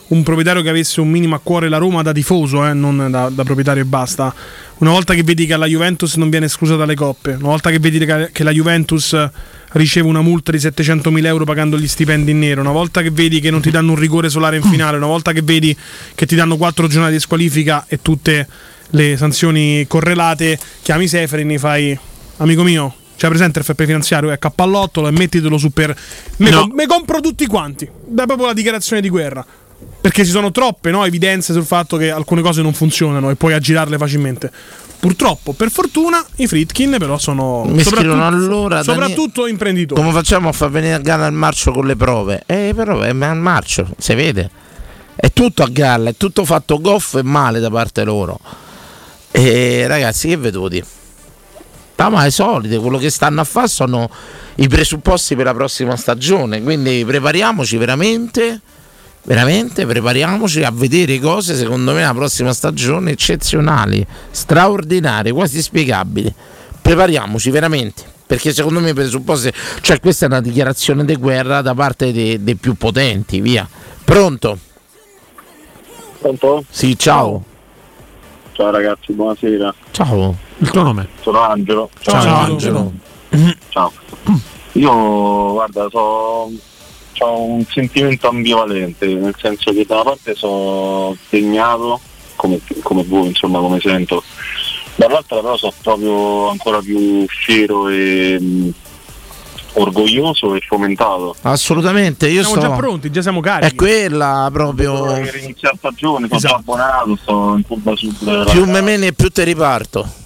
un proprietario che avesse un minimo a cuore la Roma da tifoso, eh, non da, da proprietario e basta, una volta che vedi che la Juventus non viene esclusa dalle coppe, una volta che vedi che che la Juventus riceve una multa di 700.000 euro pagando gli stipendi in nero, una volta che vedi che non ti danno un rigore solare in finale, una volta che vedi che ti danno quattro giornate di squalifica e tutte le sanzioni correlate, chiami Seferin e fai amico mio, c'è presente il FP finanziario, è cappallottolo e mettitelo su per... Me, No. com- me compro tutti quanti, dai proprio la dichiarazione di guerra. Perché ci sono troppe no, evidenze sul fatto che alcune cose non funzionano e puoi aggirarle facilmente. Purtroppo, per fortuna, i Fritkin però sono Mi soprattutto- allora. Soprattutto imprenditori. Come facciamo a far venire a galla il marcio con le prove? Eh, però è al marcio, si vede. È tutto a galla, è tutto fatto goffo e male da parte loro. E ragazzi, che veduti? Ah, ma è solide, quello che stanno a fare sono i presupposti per la prossima stagione. Quindi prepariamoci veramente, veramente prepariamoci a vedere cose, secondo me, la prossima stagione eccezionali, straordinarie, quasi spiegabili. Prepariamoci veramente. Perché secondo me i presupposti, cioè questa è una dichiarazione di guerra da parte dei, dei più potenti, via. Pronto? Pronto? Sì, ciao. Ciao ragazzi, buonasera. Ciao. Il tuo nome? Sono Angelo. Ciao, Angelo. Ciao. Io, guarda, so, ho un sentimento ambivalente, nel senso che da una parte sono degnato, come, come voi, insomma, come sento, dall'altra però sono proprio ancora più fiero e mh, orgoglioso e fomentato. Assolutamente, io siamo sto... già pronti, già siamo carichi. È quella proprio. Inizia la stagione, sono già abbonato, sto in curva sud. Più me meni e più te riparto.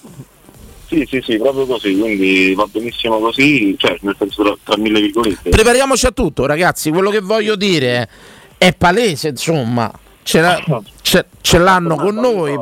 Sì, sì, sì, proprio così, quindi va benissimo così, cioè nel senso tra, tra mille virgolette. Prepariamoci a tutto, ragazzi. Quello che voglio dire è palese, insomma. Ce, la- ce- ce l'hanno con noi,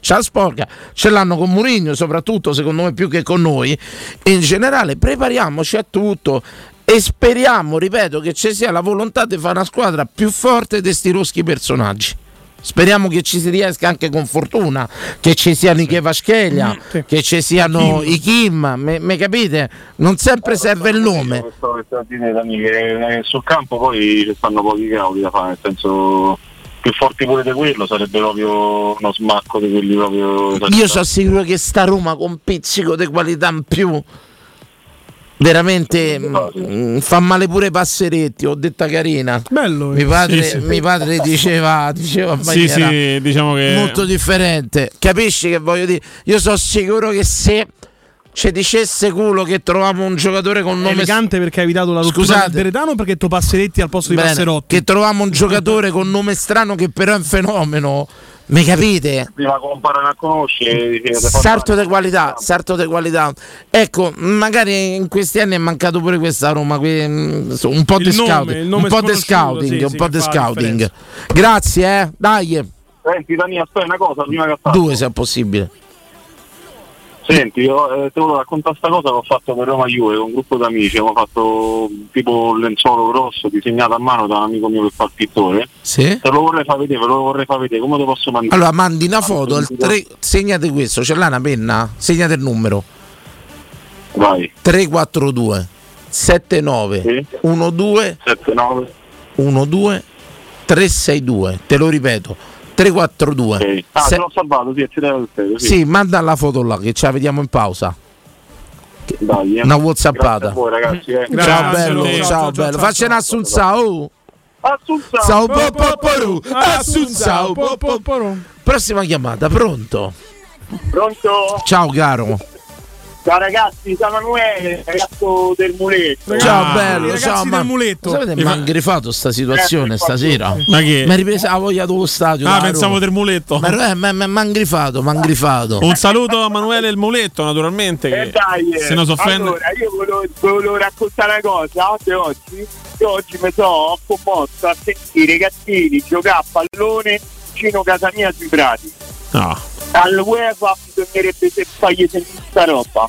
c'è la sporca, ce l'hanno con Mourinho, soprattutto secondo me più che con noi. E in generale, prepariamoci a tutto e speriamo, ripeto, che ci sia la volontà di fare una squadra più forte di sti roschi personaggi. Speriamo che ci si riesca anche con fortuna, che ci siano i Kevaschelia, che ci siano i Kim, me, me capite? Non sempre serve il nome. Questo che sto a dire, Dani, che eh, sul campo poi ci stanno pochi cavoli da fare, nel senso più forti pure di quello sarebbe proprio uno smacco di quelli proprio Io sono sicuro che sta Roma con pizzico di qualità in più. Veramente mm, fa male pure Passeretti, ho detta carina. Bello. Mi padre, Sì, sì. mi padre diceva, diceva in Sì, sì, diciamo che. molto differente. Capisci che voglio dire? Io sono sicuro che se ci dicesse culo che troviamo un giocatore con nome elegante perché hai evitato la rottura Scusate. del Deretano perché tu passeretti al posto di Bene, Passerotti. che troviamo un giocatore con nome strano che però è un fenomeno. Mi capite? prima comparano a conoscere Sarto di qualità, sarto di qualità. Ecco, magari in questi anni è mancato pure questa Roma, que- mm, un po' di scouting, un po' di scouting, sì, un sì, po' di scouting. Grazie, eh. Dai, Senti Dani, aspetta una cosa prima che due se è possibile. Senti, io eh, te volevo raccontare questa cosa che ho fatto per Roma Juve con un gruppo di amici, abbiamo fatto tipo un lenzuolo grosso disegnato a mano da un amico mio che fa il pittore. Sì. Te lo vorrei far vedere, ve lo vorrei far vedere, come te posso mandare? Allora mandi una foto, al tre- segnate questo, ce l'ha una penna? Segnate il numero. Vai. 342 79 12 79 12 362. Te lo ripeto. 342 Ah, Se- l'ho salvato, sì, sì. Sì, manda la foto là che ce la vediamo in pausa. Dai, eh. Una whatsappata. Grazie a voi ragazzi, eh. ciao bello, ciao, bello. Faccia un assunzao. Assunzao. Ciao. Assunzao. Prossima chiamata, pronto? Pronto? Ciao caro. Ciao ragazzi, sono Emanuele, ragazzo del muletto. Ciao bello, ragazzi ciao del ma muletto. Sapete, Mi ha ingrifato sta situazione Eh, stasera. Ma che? Mi ha ripresa la voglia dello stadio. Ah, pensavo Roma. del muletto. Ma eh, mi ha ingrifato, mi ha ingrifato. Un saluto a Manuele il muletto, naturalmente. Eh dai, eh. se non si offende. allora io volevo, volevo raccontare una cosa oggi. Io oggi mi sono commosso a sentire i gattini giocare a pallone vicino a casa mia sui prati. No. Al UEFA bisognerebbe se fargli sentire sta roba.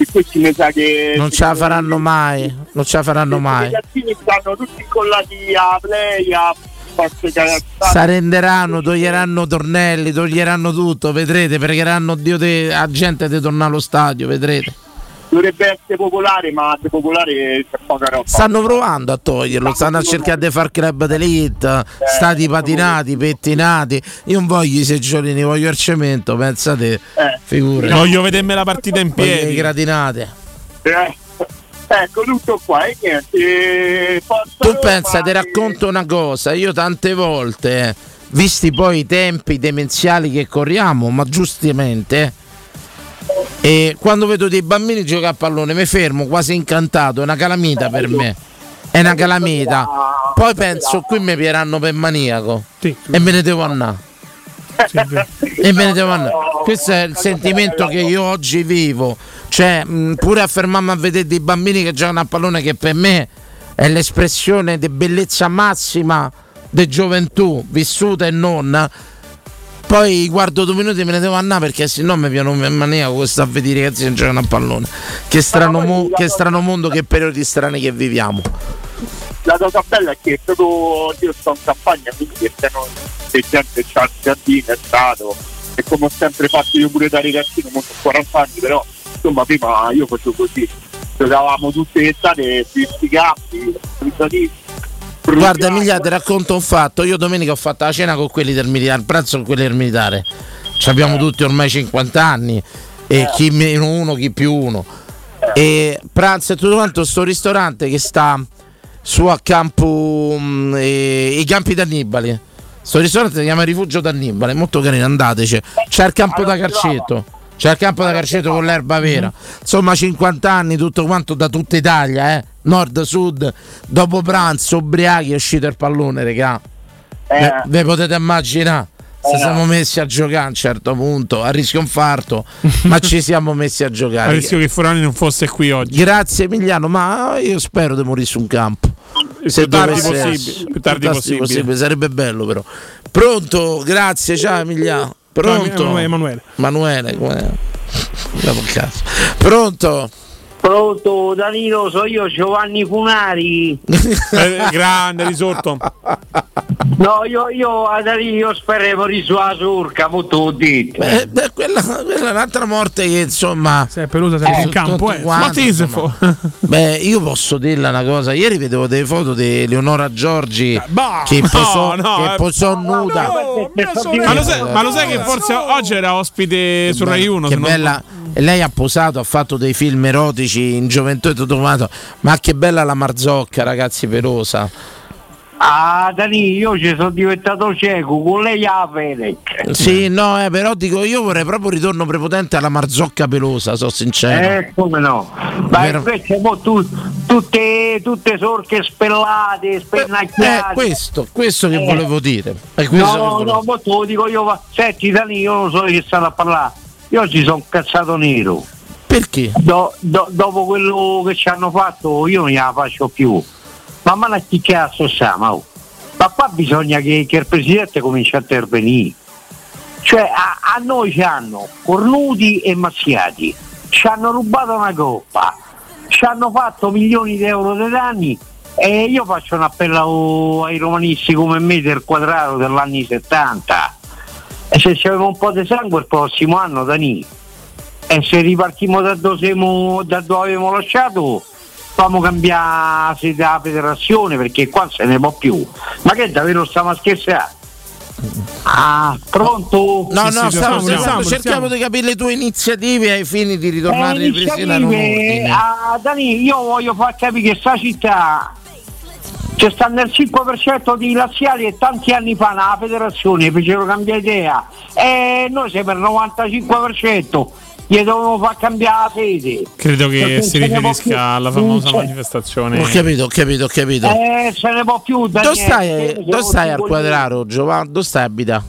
E questi mi sa che Non ce la faranno mai, non ce la faranno i mai. ragazzini stanno tutti incollati a play, a. S'arrenderanno, toglieranno tornelli, toglieranno tutto, vedrete, pregheranno Dio de- a gente di tornare allo stadio, vedrete. Dovrebbe essere popolare, ma popolare c'è poca roba. Stanno provando a toglierlo, stanno a cercare di far club d'elite, stati patinati, pettinati. Io non voglio i seggiolini, voglio il cemento, pensate, figure. Voglio vedermi la partita in Voglio le piedi. gratinate. Eh, ecco tutto qua e niente. eh, Tu pensa, ti racconto una cosa, io tante volte, visti poi i tempi demenziali che corriamo, ma giustamente, e quando vedo dei bambini giocare a pallone mi fermo quasi incantato, è una calamita per me. È una calamita. Poi penso, qui mi pieranno per maniaco e me ne devo andare. E me ne devo andare. Questo è il sentimento che io oggi vivo. Cioè, pure a fermarmi a vedere dei bambini che giocano a pallone, che per me è l'espressione di bellezza massima di gioventù, vissuta e non. Poi guardo due minuti e me ne devo andare perché se no mi piano in maniaco questo a vedere i che giocano a pallone. Che strano, mo- che strano mondo, che periodi strani che viviamo. La cosa bella è che proprio io sto in campagna, quindi che siano che gente c'ha il giardino, è stato, e come ho sempre fatto io pure da ragazzino, molto 40 anni, però insomma prima io facevo così, giocavamo tutte le estate sui sti campi, sui Guarda Emilia, ti racconto un fatto. Io domenica ho fatto la cena con quelli del militare, il pranzo con quelli del militare. Ci abbiamo tutti ormai 50 anni, e chi meno uno, chi più uno. E pranzo e tutto quanto, sto ristorante che sta su a campo mm, eh, i campi d'Annibali. Sto ristorante si chiama Rifugio d'Annibale, molto carino, andateci. C'è il campo da calcetto. C'è il campo da calcetto con l'erba vera. Insomma, 50 anni, tutto quanto da tutta Italia, eh. Nord, sud, dopo pranzo, ubriachi, è uscito il pallone, regà. Ve, ve potete immaginare. Se Eh. siamo messi a giocare a un certo punto, a rischio infarto, ma ci siamo messi a A giocare. rischio che Forani non fosse qui oggi. Grazie Emiliano, ma io spero di morire su un campo. più tardi possibile, più tardi possibile. Sarebbe bello però. Pronto, grazie, ciao Emiliano. Pronto? Emanuele. Emanuele, caso. Pronto? Pronto Danilo, so io Giovanni Funari. Eh, grande risorto. No, io, io a Danilo io speravo di sua surca, molto ho detto. Beh, beh, quella, quella è un'altra morte che insomma. Se è pelusa sei in campo, eh. quanto, Ma ti se insomma. Beh, io posso dirla una cosa. Ieri vedevo delle foto di Leonora Giorgi che no, posò, no, che eh, nuda. Ma lo, sai, ma lo sai che forse oggi era ospite su Rai 1? Che non- bella. E lei ha posato, ha fatto dei film erotici in gioventù e tutto quanto. Ma che bella la Marzocca, ragazzi, pelosa. Ah Danilo, io ci sono diventato cieco, con lei a Fenech. Sì, no, eh, però dico io vorrei proprio ritorno prepotente alla Marzocca pelosa, sono sincero. Eh, come no? Ma Vero. invece mo tu, tutte, tutte sorche spellate, spennacchiate. Eh, questo, questo che Eh. volevo dire. No, volevo no, mo te lo dico io, senti Danilo, io non so di che stanno a parlare. Io oggi sono cazzato nero. Perché? Do- do- dopo quello che ci hanno fatto io non gliela faccio più. Ma ma chi cazzo siamo? oh? Ma qua bisogna che, che il presidente cominci a intervenire. Cioè a, a noi ci hanno cornuti e mazziati, ci hanno rubato una coppa, ci hanno fatto milioni di euro di danni e io faccio un appello ai romanisti come me del quadrato dell'anni 70. E se c'aveva un po' di sangue il prossimo anno, Dani, e se ripartiamo da dove, siamo, da dove abbiamo lasciato, facciamo cambiare sede della federazione perché qua se ne può più. Ma che davvero stiamo a scherzare? Ah, pronto? No, no, stiamo, stiamo- cerchiamo di capire le tue iniziative ai fini di ritornare Eh, a ripristinare un ordine. ah, Dani, io voglio far capire che sta città c'è sta nel 5% di laziali e tanti anni fa nella federazione fecero cambiare idea e noi siamo al 95%, gli dovevamo far cambiare la sede. Credo che Perché si riferisca più. alla famosa c'è. manifestazione. Ho capito, ho capito, ho capito. Eh, se ne può più, Dove stai, sono stai al quadraro, Giovanni? Dove stai abita?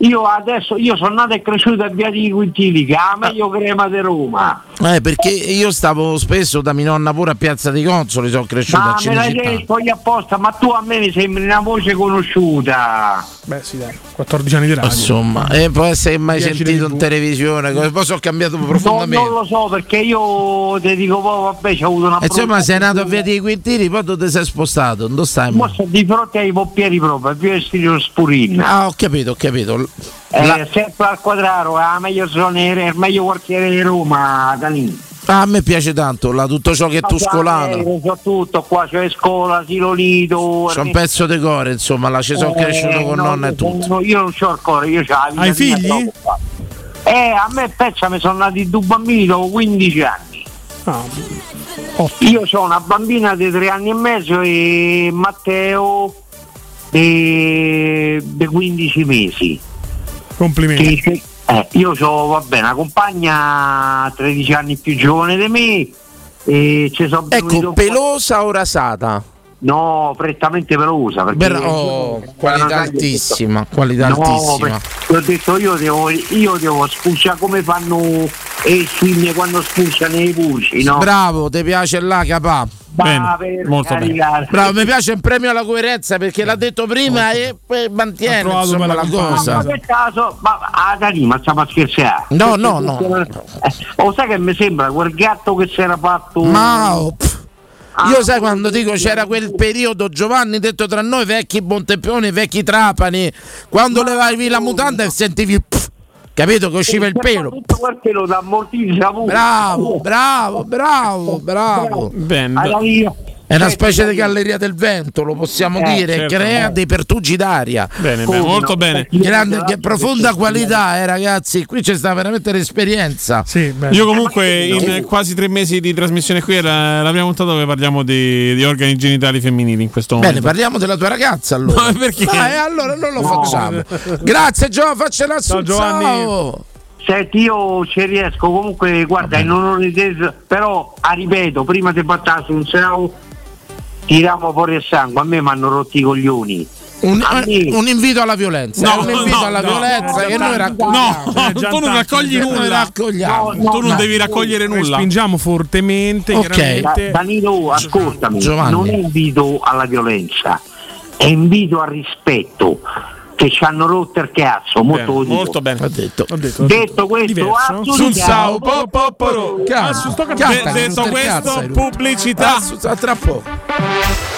Io adesso io sono nato e cresciuto a Via di Quintili, che è la meglio crema di Roma. Eh, perché io stavo spesso da mia nonna pure a Piazza dei Consoli, sono cresciuto Ma a me l'hai Cinecittà. detto io apposta, ma tu a me mi sembri una voce conosciuta. Beh, sì, dai, 14 anni di radio. Insomma, e può essere mai 10 sentito in televisione, come- poi sono cambiato No, profondamente. non lo so perché io ti dico poi vabbè c'ho avuto una E insomma, brutta sei nato a. Via dei Quintili, poi dove ti sei spostato? Dove stai? mo? Sto di fronte ai poppieri proprio, più estilo Spurin. Ah, ho capito, ho capito. Eh, La- sempre al quadraro, è la meglio zona, è il meglio quartiere di Roma, da lì. Ah, a me piace tanto la- tutto ciò che è tuscolano. C'ho tutto qua, c'è scuola, asilo nido. C'è un pezzo di cuore, insomma, là ci sono Eh, cresciuto con no, nonna e tutto. Io non c'ho il cuore, io c'ho la vita Hai mia figli? Eh, a me pezza mi sono nati due bambini dopo 15 anni. Ah, Io ho una bambina di 3 anni e mezzo e Matteo di 15 mesi. Complimenti. Che- eh, io ho vabbè, una compagna 13 anni più giovane di me e ci sono Ecco, pelosa o rasata? No, prettamente pelosa. Ber- oh, qualità altissima, qualità No, altissima. perché ho detto io devo, io devo spulciare come fanno le scimmie quando spulciano i pulci, no? Bravo, ti piace là, capà? Per molto carità. Bravo, mi piace il premio alla coerenza perché l'ha detto prima e poi mantiene insomma, la cosa. Ma che caso, ma ah, Dani, ma stiamo a scherzare? No, no, no. questo- eh, sai che mi sembra quel gatto che si era fatto. Ma pff. Ah, io sai quando dico c'era quel periodo Giovanni detto tra noi vecchi Monteppioni, vecchi Trapani, quando levavi la mutanda e sentivi pff, capito che usciva il pelo. Tutto quel pelo da ammortizza pure. Bravo, bravo, bravo, bravo. Allora io- È una specie di galleria del vento, lo possiamo Eh, dire, certo. crea dei pertugi d'aria. Bene, bene, molto bene. Grande, che profonda qualità, eh, ragazzi. Qui c'è sta veramente l'esperienza. Io comunque in quasi tre mesi di trasmissione qui era la prima dove parliamo di, di organi genitali femminili in questo momento. Bene, parliamo della tua ragazza allora. No, perché? Dai, allora non lo No. facciamo. Grazie Gio, faccela su. Ciao. Senti, io ci riesco comunque, guarda, in onore di però, a ripeto, prima di battere su un sao, tiriamo fuori il sangue, a me mi hanno rotti i coglioni. Un, me- un invito alla violenza. No, è un invito no, alla no, violenza no, che no, noi no, raccogliamo. no, tu non raccogli nulla. raccogliamo. No, tu non no, devi raccogliere nulla. Respingiamo fortemente, Ok. chiaramente. Da- Danilo, ascoltami, Giovanni. non è invito alla violenza, è invito al rispetto, che ci hanno rotto il cazzo, molto, dico. molto bene. Ho detto. Ho detto, ho Detto questo, Diverso. atto Sul sao, chiaro. po, po, po, ro. Cazzo, sto De- cantando, detto sto questo, pubblicità. Ah, tra poco.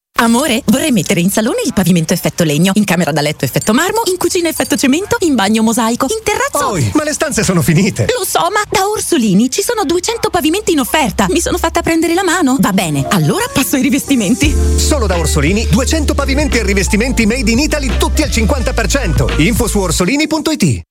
Amore, vorrei mettere in salone il pavimento effetto legno, in camera da letto effetto marmo, in cucina effetto cemento, in bagno mosaico, in terrazzo. Poi, ma le stanze sono finite. Lo so, ma da Orsolini ci sono 200 pavimenti in offerta. Mi sono fatta prendere la mano. Va bene, allora passo ai rivestimenti. Solo da Orsolini 200 pavimenti e rivestimenti made in Italy tutti al 50%. Info su orsolini.it.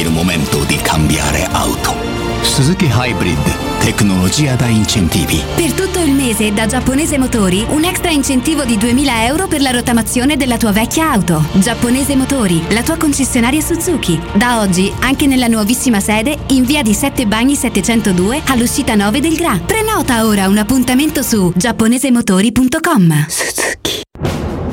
il momento di cambiare auto. Suzuki Hybrid, tecnologia da incentivi. Per tutto il mese da Giapponese Motori un extra incentivo di 2000 euro per la rottamazione della tua vecchia auto. Giapponese Motori, la tua concessionaria Suzuki. Da oggi anche nella nuovissima sede in via di 7 Bagni 702 all'uscita 9 del Gra. Prenota ora un appuntamento su giapponesemotori.com.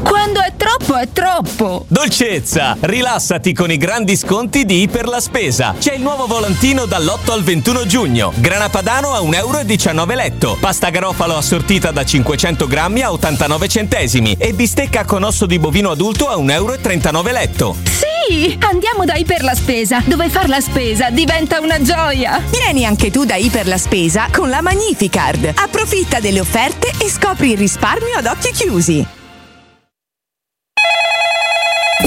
Quando è troppo è troppo! Dolcezza, rilassati con i grandi sconti di Iper la Spesa. C'è il nuovo volantino dall'8 al 21 giugno. Grana padano a 1,19 euro letto. Pasta garofalo assortita da 500 grammi a 89 centesimi. E bistecca con osso di bovino adulto a 1,39 euro letto. Sì! Andiamo da Iper la Spesa, dove far la spesa diventa una gioia! Vieni anche tu da Iper la Spesa con la Magnificard. Approfitta delle offerte e scopri il risparmio ad occhi chiusi.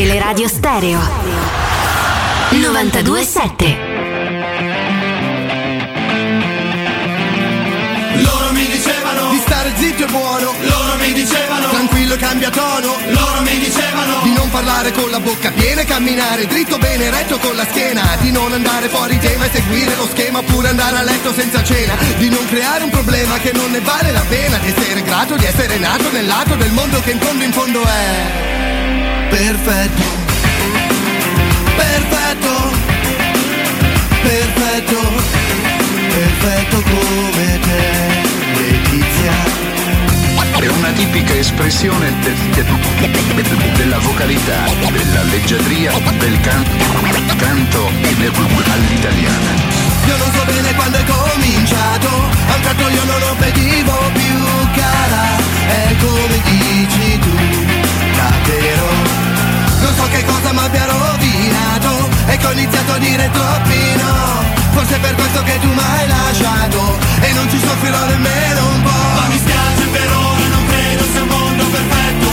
Teleradio Stereo 927 Loro mi dicevano di stare zitto e buono. Loro mi dicevano tranquillo e cambia tono. Loro mi dicevano di non parlare con la bocca piena e camminare dritto bene retto con la schiena. Di non andare fuori tema e seguire lo schema oppure andare a letto senza cena. Di non creare un problema che non ne vale la pena. Di essere grato di essere nato nel lato del mondo che in fondo in fondo è perfetto. Perfetto. Perfetto. Perfetto come te, Letizia. È una tipica espressione de- de- della vocalità, della leggiadria, del can- canto all'italiana. Io non so bene quando è cominciato A un tratto io non lo vedivo più cara È come dici tu, che cosa mi abbia rovinato E che ho iniziato a dire troppi no. Forse è per questo che tu mi hai lasciato E non ci soffrirò nemmeno un po' Ma mi spiace per ora, non credo sia un mondo perfetto.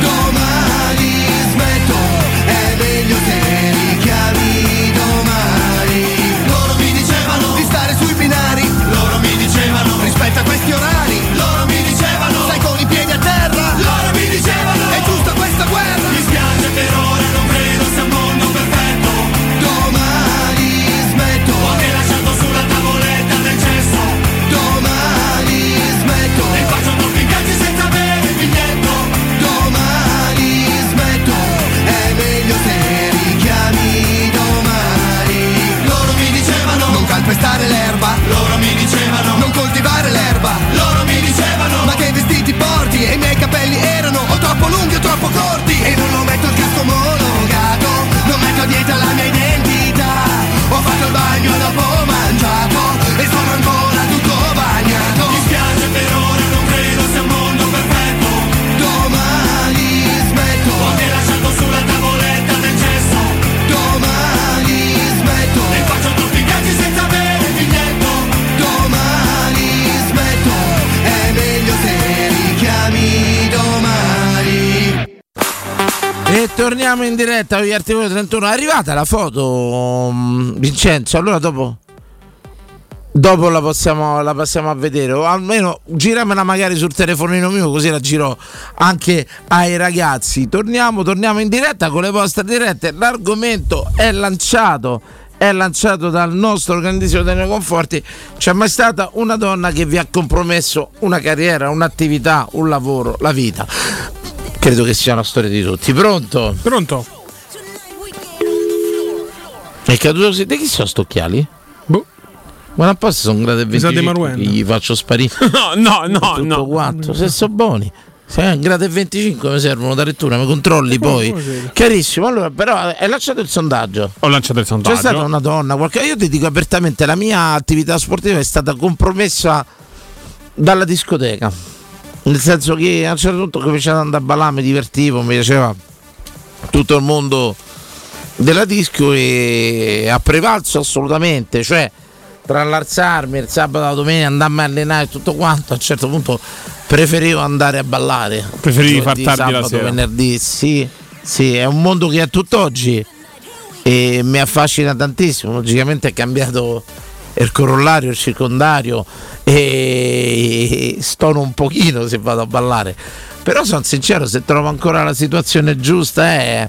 Domani smetto, è meglio se richiami domani. Loro mi dicevano di stare sui binari. Loro mi dicevano rispetta questi orari. Loro mi dicevano stai con i piedi a terra. Loro mi dicevano è giusta questa guerra Non calpestare l'erba. Loro mi dicevano Non coltivare l'erba. Loro mi dicevano Ma che vestiti porti? E i miei capelli erano o troppo lunghi o troppo corti. E non lo metto il casco omologato Non metto dietro la mia identità. Ho fatto il bagno dopo Torniamo in diretta con gli articoli 31. È arrivata la foto, mm, Vincenzo. Allora dopo. Dopo la, possiamo, la passiamo a vedere, o almeno giramela magari sul telefonino mio, così la giro anche ai ragazzi. Torniamo, torniamo in diretta con le vostre dirette. L'argomento è lanciato, è lanciato dal nostro grandissimo Daniele Conforti. C'è mai stata una donna che vi ha compromesso una carriera, un'attività, un lavoro, la vita? Credo che sia una storia di tutti. Pronto? Pronto? È caduto così. Di chi sono sto occhiali? Boh. Ma non posso sono di 25 Marwen. che gli faccio sparire. No, no, no, Tutto no. quanto, se sono buoni. Se è grado e 25 mi servono da lettura, mi controlli poi. come sei? Carissimo, allora però è lanciato il sondaggio. Ho lanciato il sondaggio. C'è stata una donna, qualche... io ti dico apertamente, la mia attività sportiva è stata compromessa dalla discoteca. Nel senso che a un certo punto cominciato ad andare a ballare, mi divertivo, mi piaceva tutto il mondo della disco e ha prevalso assolutamente, cioè tra l'alzarmi il sabato e la domenica andarmi a allenare e tutto quanto, a un certo punto preferivo andare a ballare. Preferivi far tardi la sabato, sera. venerdì, sì, sì, è un mondo che a tutt'oggi e mi affascina tantissimo, logicamente è cambiato il corollario, il circondario e stono un pochino se vado a ballare. Però sono sincero, se trovo ancora la situazione giusta è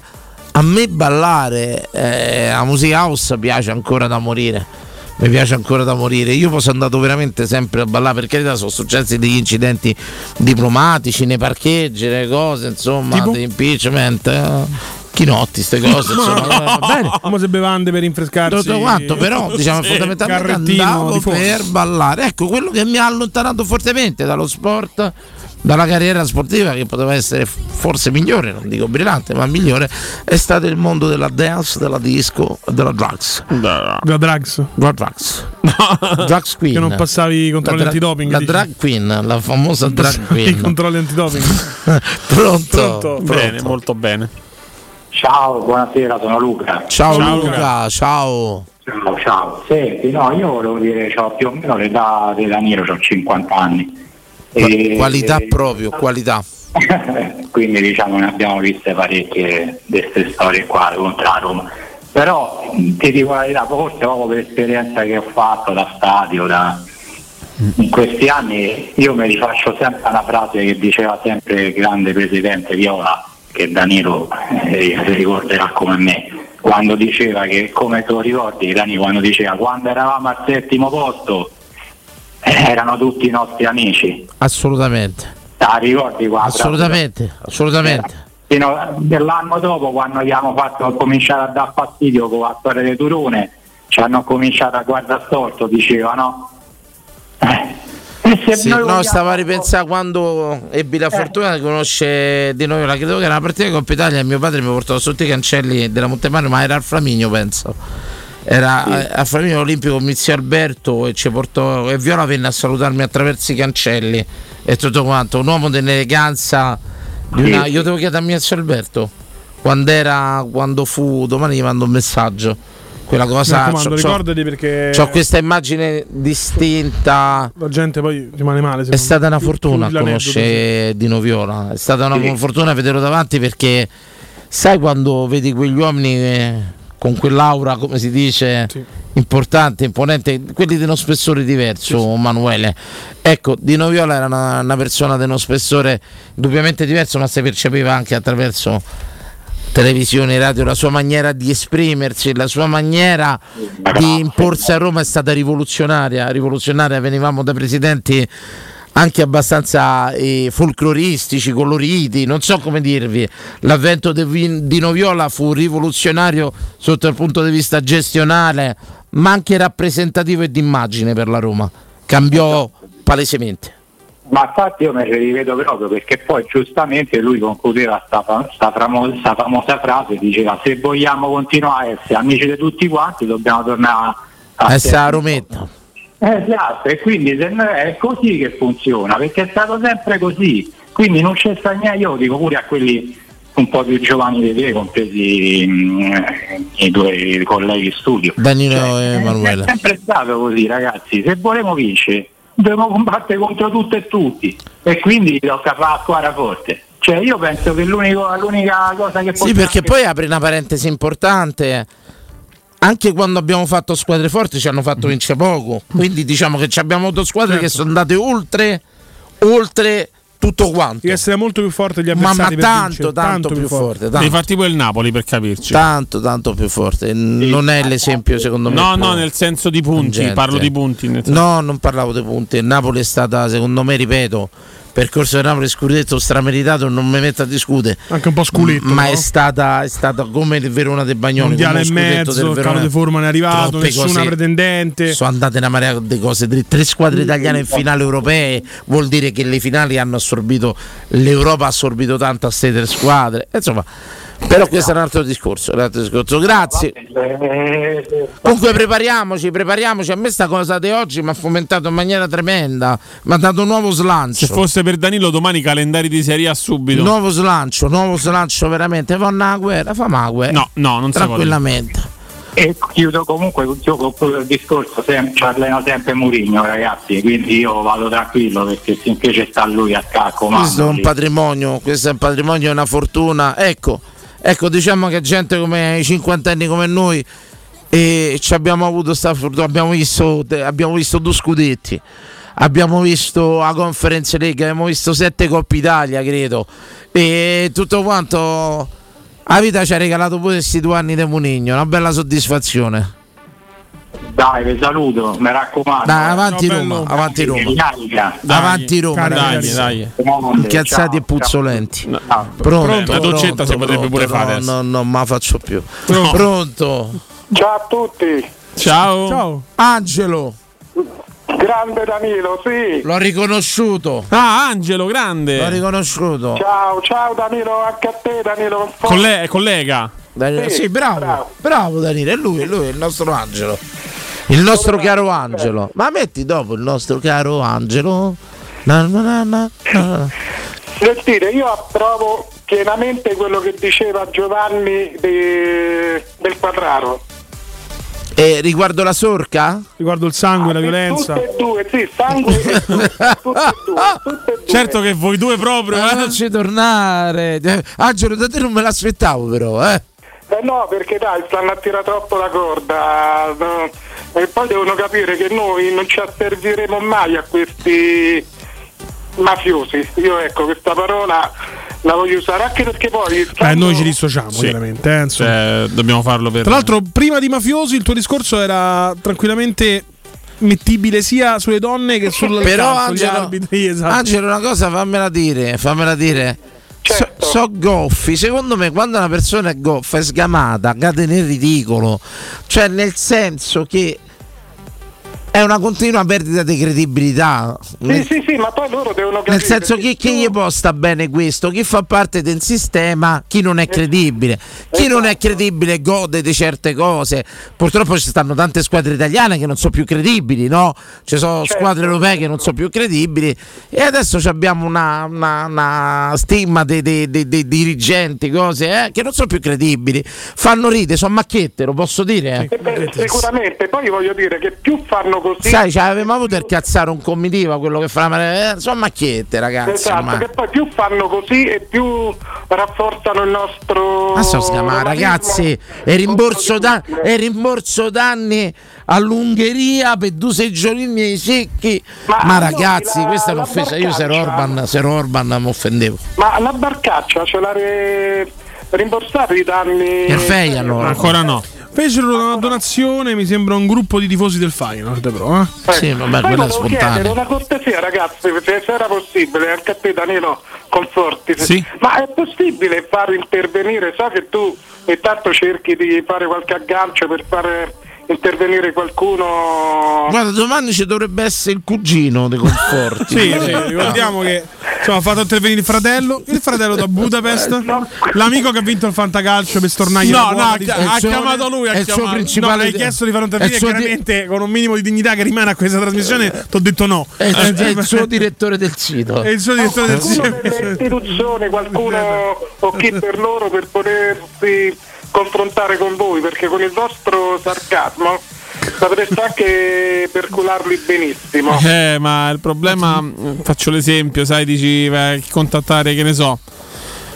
a me ballare eh, la musica house piace ancora da morire. Mi piace ancora da morire. Io poi sono andato veramente sempre a ballare, per carità sono successi degli incidenti diplomatici nei parcheggi, le cose, insomma, Tipo? di impeachment. eh, Chinotti, queste cose, insomma, va bene. Famose bevande per rinfrescarsi. Tutto quanto, però diciamo Sì, fondamentalmente andavo per ballare. Ecco, quello che mi ha allontanato fortemente dallo sport, dalla carriera sportiva che poteva essere forse migliore, non dico brillante, ma migliore, è stato il mondo della dance, della disco, della drugs. Da drugs. La drugs. drugs queen. Che non passavi i controlli La dra- antidoping, La dici? drag queen, la famosa drag I queen. controlli antidoping. Pronto? Pronto? Bene, molto bene. Ciao, buonasera, sono Luca. Ciao, Ciao, Luca, ciao. Ciao, ciao. Senti, no, io volevo dire, ho più o meno l'età di Danilo, ho 50 anni. E- Qualità e- proprio, qualità. quindi diciamo ne abbiamo viste parecchie di queste storie qua contro la Roma. Però ti dico la verità, forse proprio per l'esperienza che ho fatto da stadio, da, in questi anni io mi rifaccio sempre una frase che diceva sempre il grande presidente Viola, che Danilo eh, si ricorderà come me, quando diceva che, come tu ricordi Danilo, quando diceva quando eravamo al settimo posto eh, erano tutti i nostri amici. Assolutamente. Ah, ricordi qua? Assolutamente, assolutamente. Fino dell'anno dopo quando abbiamo fatto cominciato a dar fastidio con la storia di Turone ci hanno cominciato a guardare storto dicevano e se Sì, noi no, vogliamo- stavo a ripensare quando ebbi la fortuna di conoscere Di Noviola, credo che era una partita di Coppa Italia e mio padre mi portò sotto i cancelli della Montemagno, ma era al Flaminio penso. Era eh, al Flaminio Olimpico con Mizio Alberto e ci portò e Viola venne a salutarmi attraverso i cancelli e tutto quanto, un uomo dell'eleganza di una... Sì. Io devo chiedere a Mizio Alberto quando era quando fu domani gli mando un messaggio. Quella Mi cosa raccomando, c'ho- ricordati perché c'ho questa immagine distinta la gente poi rimane male. è stata una Più- fortuna più conoscere Dino Viola, è stata una Sì. fortuna vederlo davanti perché sai quando vedi quegli uomini eh, con quell'aura, come si dice, importante, imponente, quelli di uno spessore diverso, Manuele. Ecco, Dino Viola era una, una persona di uno spessore indubbiamente diverso, ma si percepiva anche attraverso televisione, radio, la sua maniera di esprimersi, la sua maniera di imporsi a Roma è stata rivoluzionaria, rivoluzionaria, venivamo da presidenti anche abbastanza eh, folcloristici, coloriti, non so come dirvi. L'avvento di di Noviola fu rivoluzionario sotto il punto di vista gestionale, ma anche rappresentativo e d'immagine per la Roma. Cambiò palesemente. Ma infatti io me ci rivedo proprio perché poi giustamente lui concludeva sta, fa- sta famo- sta famosa frase, diceva se vogliamo continuare a essere amici di tutti quanti dobbiamo tornare a Essere a Rometta. Esatto, e quindi è così che funziona, perché è stato sempre così. Quindi non c'è sta niente, io dico pure a quelli un po' più giovani di te, compresi mm, i due colleghi di studio. Danilo e È Emanuele. sempre stato così, ragazzi. Se volevamo vincere, dobbiamo combattere contro tutto e tutti. E quindi tocca fare la squadra forte. Cioè, io penso che l'unica cosa che Sì, perché poi apre una parentesi importante. Anche quando abbiamo fatto squadre forti ci hanno fatto vincere poco. Quindi diciamo che ci abbiamo avuto squadre che sono andate oltre, oltre tutto quanto. Devi essere molto più forte degli Ma, ma avversari. per tanto, vincere, tanto, più forte. Devi tanto. fare tipo il Napoli per capirci. Tanto, tanto più forte. Non è l'esempio, secondo me. No, più no, nel senso di punti, pungente. parlo di punti. No, non parlavo dei punti. Il Napoli è stata, secondo me, ripeto, percorso del Napoli scudetto strameritato, non mi metto a discutere. Anche un po' sculetto. Ma no? è stata, è stata come il Verona del Bagnoli. Mondiale e mezzo, del il Verona. calo di forma non è arrivato, Troppe nessuna cose- pretendente. Sono andate una marea di cose. Tre squadre italiane in finale europee vuol dire che le finali hanno assorbito, l'Europa ha assorbito tanto a queste tre squadre. Insomma, però questo è un altro discorso. un altro discorso. Grazie. Comunque prepariamoci, prepariamoci. A me sta cosa di oggi mi ha fomentato in maniera tremenda. Mi ha dato un nuovo slancio. Se fosse per Danilo domani calendari di Serie A subito. Nuovo slancio, nuovo slancio veramente. Fanno la guerra, fa la guerra. No, no, non. Tranquillamente. E chiudo comunque io concludo il discorso, sem- ci allena sempre Murigno ragazzi, quindi io vado tranquillo perché finché c'è sta lui a cacco. Questo è un patrimonio, questo è un patrimonio, è una fortuna. Ecco, ecco, diciamo che gente come i cinquantenni come noi e ci abbiamo avuto sta fortuna, abbiamo visto, abbiamo visto due scudetti. Abbiamo visto la Conference League, abbiamo visto sette Coppa Italia, credo. E tutto quanto la vita ci ha regalato pure questi due anni di Munigno, una bella soddisfazione. Dai, vi saluto, mi raccomando. Dai, avanti Roma, avanti Roma. Avanti Roma, dai, ragazzi. dai. Incazzati e puzzolenti. Pronto, Pronto, la docetta si potrebbe pure no, fare. No, no, ma faccio più. Pronto. Pronto. Ciao a tutti. Ciao. Ciao. Angelo. Grande Danilo, sì. L'ho riconosciuto. Ah, Angelo, grande. L'ho riconosciuto. Ciao, ciao Danilo, anche a te Danilo. Colle- collega. Danilo- Sì, sì, bravo. bravo. bravo. Danilo, è lui, è lui, è il nostro Angelo. Il nostro caro Angelo. Ma metti dopo il nostro caro Angelo. Na, na, na, na. Sentite, io approvo pienamente quello che diceva Giovanni de- del Quadraro. E riguardo la sorca? Riguardo il sangue, la violenza. Tutte e due, sì, sangue e tutte, tutte e due, tutte e due. Certo che voi due proprio. Ma eh. non ci tornare. Angelo, da te non me l'aspettavo, però, eh. Eh no, perché dai, stanno a tirare troppo la corda. no. E poi devono capire che noi non ci asserviremo mai a questi mafiosi. Io ecco, questa parola la voglio usare anche perché poi... Eh, noi ci dissociamo, Sì. chiaramente. eh, insomma. Cioè, dobbiamo farlo per. Tra l'altro, prima di mafiosi, il tuo discorso era tranquillamente mettibile sia sulle donne che sul Però campo, gli Angelo, arbitri, esatto. Angelo, una cosa fammela dire, fammela dire. So, Certo. so goffi, secondo me quando una persona è goffa è sgamata, cade nel ridicolo, cioè nel senso che è una continua perdita di credibilità. Sì, Nel, sì, sì, ma poi loro devono capire... nel senso che chi, chi gli può sta bene questo, chi fa parte del sistema, chi non è credibile. Chi non è credibile gode di certe cose. Purtroppo ci stanno tante squadre italiane che non sono più credibili, no? Ci sono squadre europee che non sono più credibili. E adesso abbiamo una, una- una stigma dei, dei- dei- dei dirigenti, cose eh, che non sono più credibili. Fanno ride, sono macchiette, lo posso dire? eh? Eh beh, sicuramente, poi voglio dire che più fanno così... Sai, ci avevamo avuto il cazzare un comitiva, quello che fa eh, sono macchiette, ragazzi. Esatto, ormai. che poi più fanno così e più rafforzano il nostro... Ma so romanismo. ragazzi, e rimborso, da- e rimborso danni all'Ungheria per due seggiolini ai secchi. Ma, Ma ragazzi, la- questa è la un'offesa. Io se ero Orban, se ero Orban mi offendevo. Ma la barcaccia ce l'ha re- rimborsato i danni... Fei allora. Ancora no. Fecero una donazione, mi sembra un gruppo di tifosi del Feyenoord, però. Eh. Sì, vabbè, Poi quella è spontanea. una cortesia ragazzi, se se era possibile, anche a te Danilo Conforti, Sì. ma è possibile far intervenire, so che tu e tanto cerchi di fare qualche aggancio per fare intervenire qualcuno... Guarda, domani ci dovrebbe essere il cugino dei conforti. Sì, sì, ricordiamo che insomma, ha fatto intervenire il fratello, il fratello da Budapest, l'amico che ha vinto il fantacalcio per stornargli No, no, ha ha chiamato lui, ha è il suo chiamato- principale no, hai chiesto di fare intervenire suo di- chiaramente con un minimo di dignità che rimane a questa trasmissione. Ti ho detto no. È, il- è il suo direttore del sito. è il suo direttore del qualcuno sito. qualcuno o chi per loro per potersi confrontare con voi, perché con il vostro sarcasmo sapreste anche percularli benissimo. Eh, ma il problema, faccio l'esempio, sai, dici, a contattare, che ne so,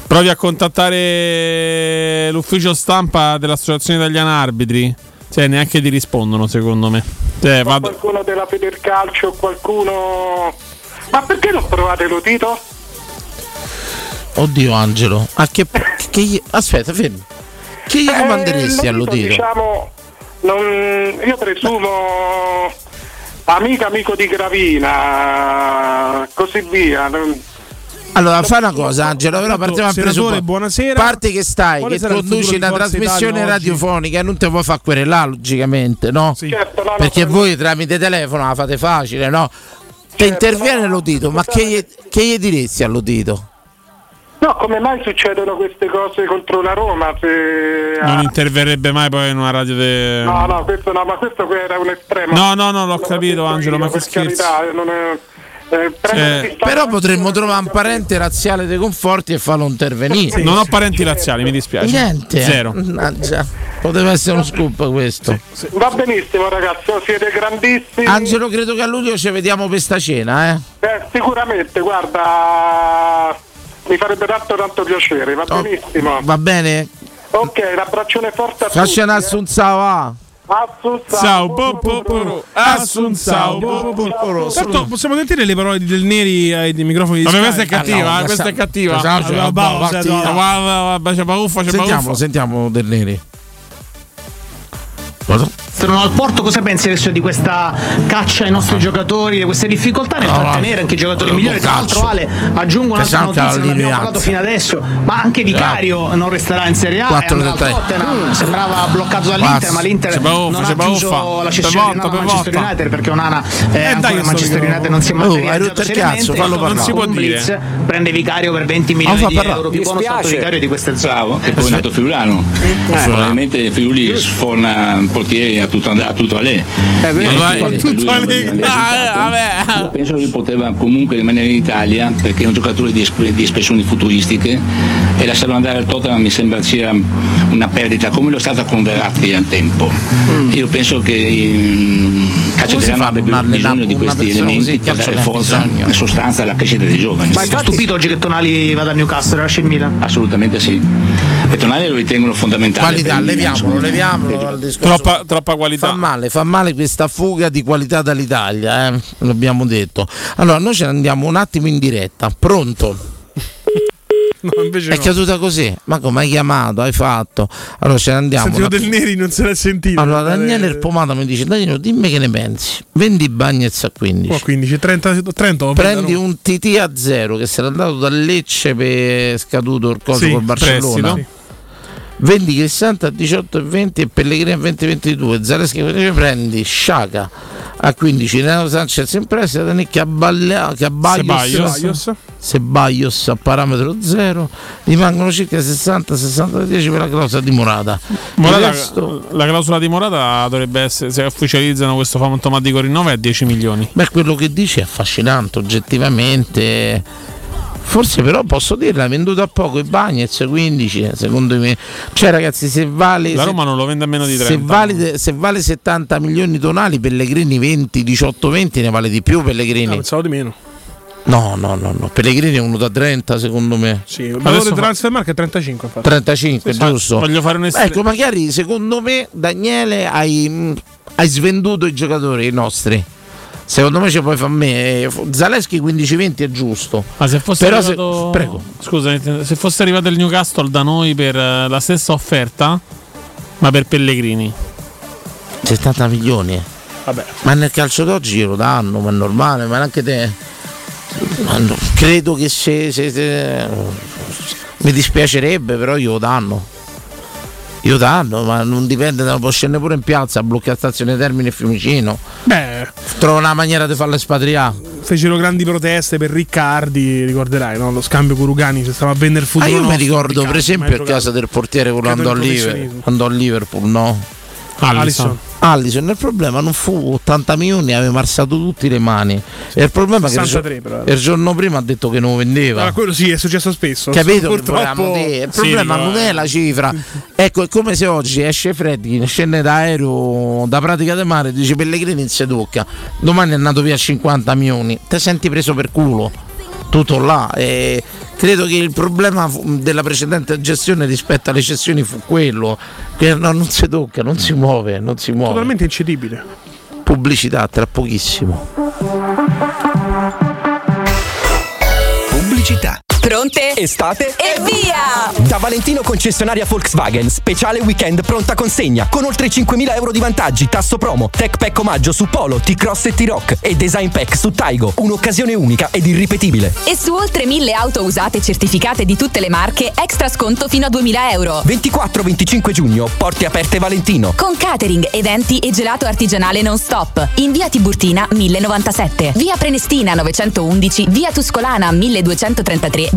provi a contattare l'ufficio stampa dell'Associazione Italiana Arbitri, cioè neanche ti rispondono secondo me. Cioè, vado... Qualcuno della Federcalcio, qualcuno... Ma perché non provate lo Tito? Oddio, Angelo. A che, che aspetta, fermi. Che gli Eh, comanderesti lo all'udito? Diciamo, non- io presumo amico amico di Gravina, così via. non- Allora, fai una cosa, Angelo. Però partiamo a presupposto. buonasera. Parti che stai, Quale che conduci una trasmissione Italia oggi? radiofonica e non te puoi far querelare, logicamente, no? Certo, no, no, Perché per- voi tramite telefono la fate facile, no? Te interviene l'udito, ma che gli, che gli diresti all'udito? No, come mai succedono queste cose contro la Roma? Se... Non interverrebbe mai poi in una radio de... No, no, questo no, ma questo era un estremo. No, no, no, l'ho capito, Angelo, ma che scherzo. carità, non è- eh, Eh, distanza- Però potremmo trovare un parente razziale dei conforti e farlo intervenire. Non ho parenti razziali, mi dispiace. Niente. Zero. Mannaggia. Poteva essere uno scoop questo. Va benissimo ragazzi, oh, siete grandissimi. Angelo, credo che a luglio ci vediamo per sta cena, eh? Eh, sicuramente, guarda, mi farebbe tanto tanto piacere, va benissimo. Va bene? Ok, un abbraccione forte a Faccia tutti. una eh. assunzava. Sao po po po Assun sao po po po Certo, possiamo sentire le parole di Del Neri ai microfoni di Vabbè, Sky? questa è cattiva, eh, questa è cattiva. Va- no. C'è baffa, c'è Sentiamo, sentiamo Del Neri. Cosa? Sono al porto, cosa pensi adesso di questa caccia ai nostri giocatori, di queste difficoltà nel No, trattenere anche i giocatori migliori? Tra l'altro Ale aggiungo un'altra Pesante notizia, non abbiamo parlato fino adesso, ma anche Vicario non resterà in Serie A, è. Tottenham, sembrava bloccato dall'Inter, ma l'Inter non c'è ha chiuso la cessione di Manchester volta. United perché Onana eh, Eh, ancora Manchester. United non si è Oh, materializzato seriamente, cazzo, fallo parlare. non si può dire. prende Vicario per 20 milioni di euro più spiace. alto Vicario di queste Bravo, che poi è nato friulano. Eh. Probabilmente Friuli sforna portieri a tutto, a tutto a lei. Eh, beh, vai, penso che tutto a lei. Ah, penso che poteva comunque rimanere in Italia perché è un giocatore di, di espressioni futuristiche e lasciarlo andare al Tottenham mi sembra sia una perdita come lo è stata con Verratti al tempo. Io penso che il calcio Come si italiano fa a abbia non bisogno di questi elementi per dare forza e sostanza alla crescita dei giovani. Ma infatti stupito oggi che Tonali vada a Newcastle, lascia il Milan? Assolutamente sì. E Tonali lo ritengono fondamentale. Qualità, il leviamolo, leviamolo dal discorso. Troppa, troppa qualità. Fa male, fa male questa fuga di qualità dall'Italia, eh? l'abbiamo detto. Allora, noi ce ne andiamo un attimo in diretta. Pronto? No, È no. caduta così. Ma come hai chiamato? Hai fatto? Allora ce ne andiamo. Sentivo una- Del Neri non se l'ha sentito. Allora, Daniele il Pomata mi dice: Danilo, dimmi che ne pensi. Vendi Bagnez a 15. Oh, 15, 30, 30 lo Prendi un TT a zero che se n'è andato da Lecce per scaduto il coso Sì, col Barcellona. prestito. Vendi Cristante a 18,20 e Pellegrini a 20,22. Zaleschi prendi Sciaca a 15. Renato Sanchez in prestito. Danicchi a, che a Baglios. Ceballos a parametro zero. Rimangono circa 60-60 per la clausola di Morata. Morata- resto- la clausola di Morata dovrebbe essere, se ufficializzano questo fantomatico rinnovo, è a 10 milioni. Beh, quello che dici è affascinante, oggettivamente. Forse però posso dirla, ha venduto a poco i Bagnets 15, secondo me. Cioè ragazzi, se vale La se- Roma non lo vende a meno di 30. se vale, se vale 70 milioni tonali, Pellegrini 20, 18, 20 ne vale di più Pellegrini. Ah, pensavo di meno. No, no, no, no. Pellegrini è uno da 30 secondo me. Sì, il valore del transfer market è 35 infatti. 35, Sì, giusto? voglio fare un estre- Ecco, magari secondo me, Daniele, hai, mh, hai svenduto i giocatori nostri. Secondo me ci puoi fare me. Zaleschi 15-20 è giusto. Ma se fosse Però se- arrivato, prego. Scusa, se fosse arrivato il Newcastle da noi per eh, la stessa offerta, ma per Pellegrini. 70 milioni. Vabbè. Ma nel calcio d'oggi lo danno, ma è normale, ma anche te. Ma no, credo che se, se- se- mi dispiacerebbe, però io lo danno. Io danno, ma non dipende, da- può scendere pure in piazza, bloccare stazione Termine e Fiumicino. Beh, Trova una maniera di farlo espatriare. fecero grandi proteste per Riccardi, ricorderai, no? Lo scambio con Rugani, se stava a vendere il Ah, futuro io mi ricordo Riccardi, per esempio a casa del portiere quello andò, a Liver- professionismo. andò a Liverpool, no? Alisson. Allison, il problema non fu 80 milioni, aveva marsato tutti le mani. E il problema è che il, 63 gio- però. il giorno prima ha detto che non vendeva. Ah, quello sì, è successo spesso. Capito Purtroppo? Il Sì, problema dico, non eh. è la cifra. Ecco, è come se oggi esce Freddy, scende da aereo, da pratica del mare, dice Pellegrini si tocca. Domani è andato via 50 milioni. Te senti preso per culo. Tutto là. E credo che il problema della precedente gestione rispetto alle cessioni fu quello. Che no, non si tocca, non si muove, non si muove. Totalmente incedibile. Pubblicità tra pochissimo. Pubblicità. Pronte? Estate? E via! Da Valentino concessionaria Volkswagen, speciale weekend pronta consegna, con oltre 5.000 euro di vantaggi, tasso promo, tech pack omaggio su Polo, T-Cross e T-Rock e design pack su Taigo, un'occasione unica ed irripetibile. E su oltre 1000 auto usate certificate di tutte le marche, extra sconto fino a 2000 euro. 24-25 giugno, porte aperte Valentino. Con catering, eventi e gelato artigianale non stop. In via Tiburtina 1097, via Prenestina 911, via Tuscolana 1233,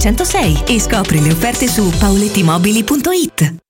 606 e scopri le offerte su paolettimobili.it.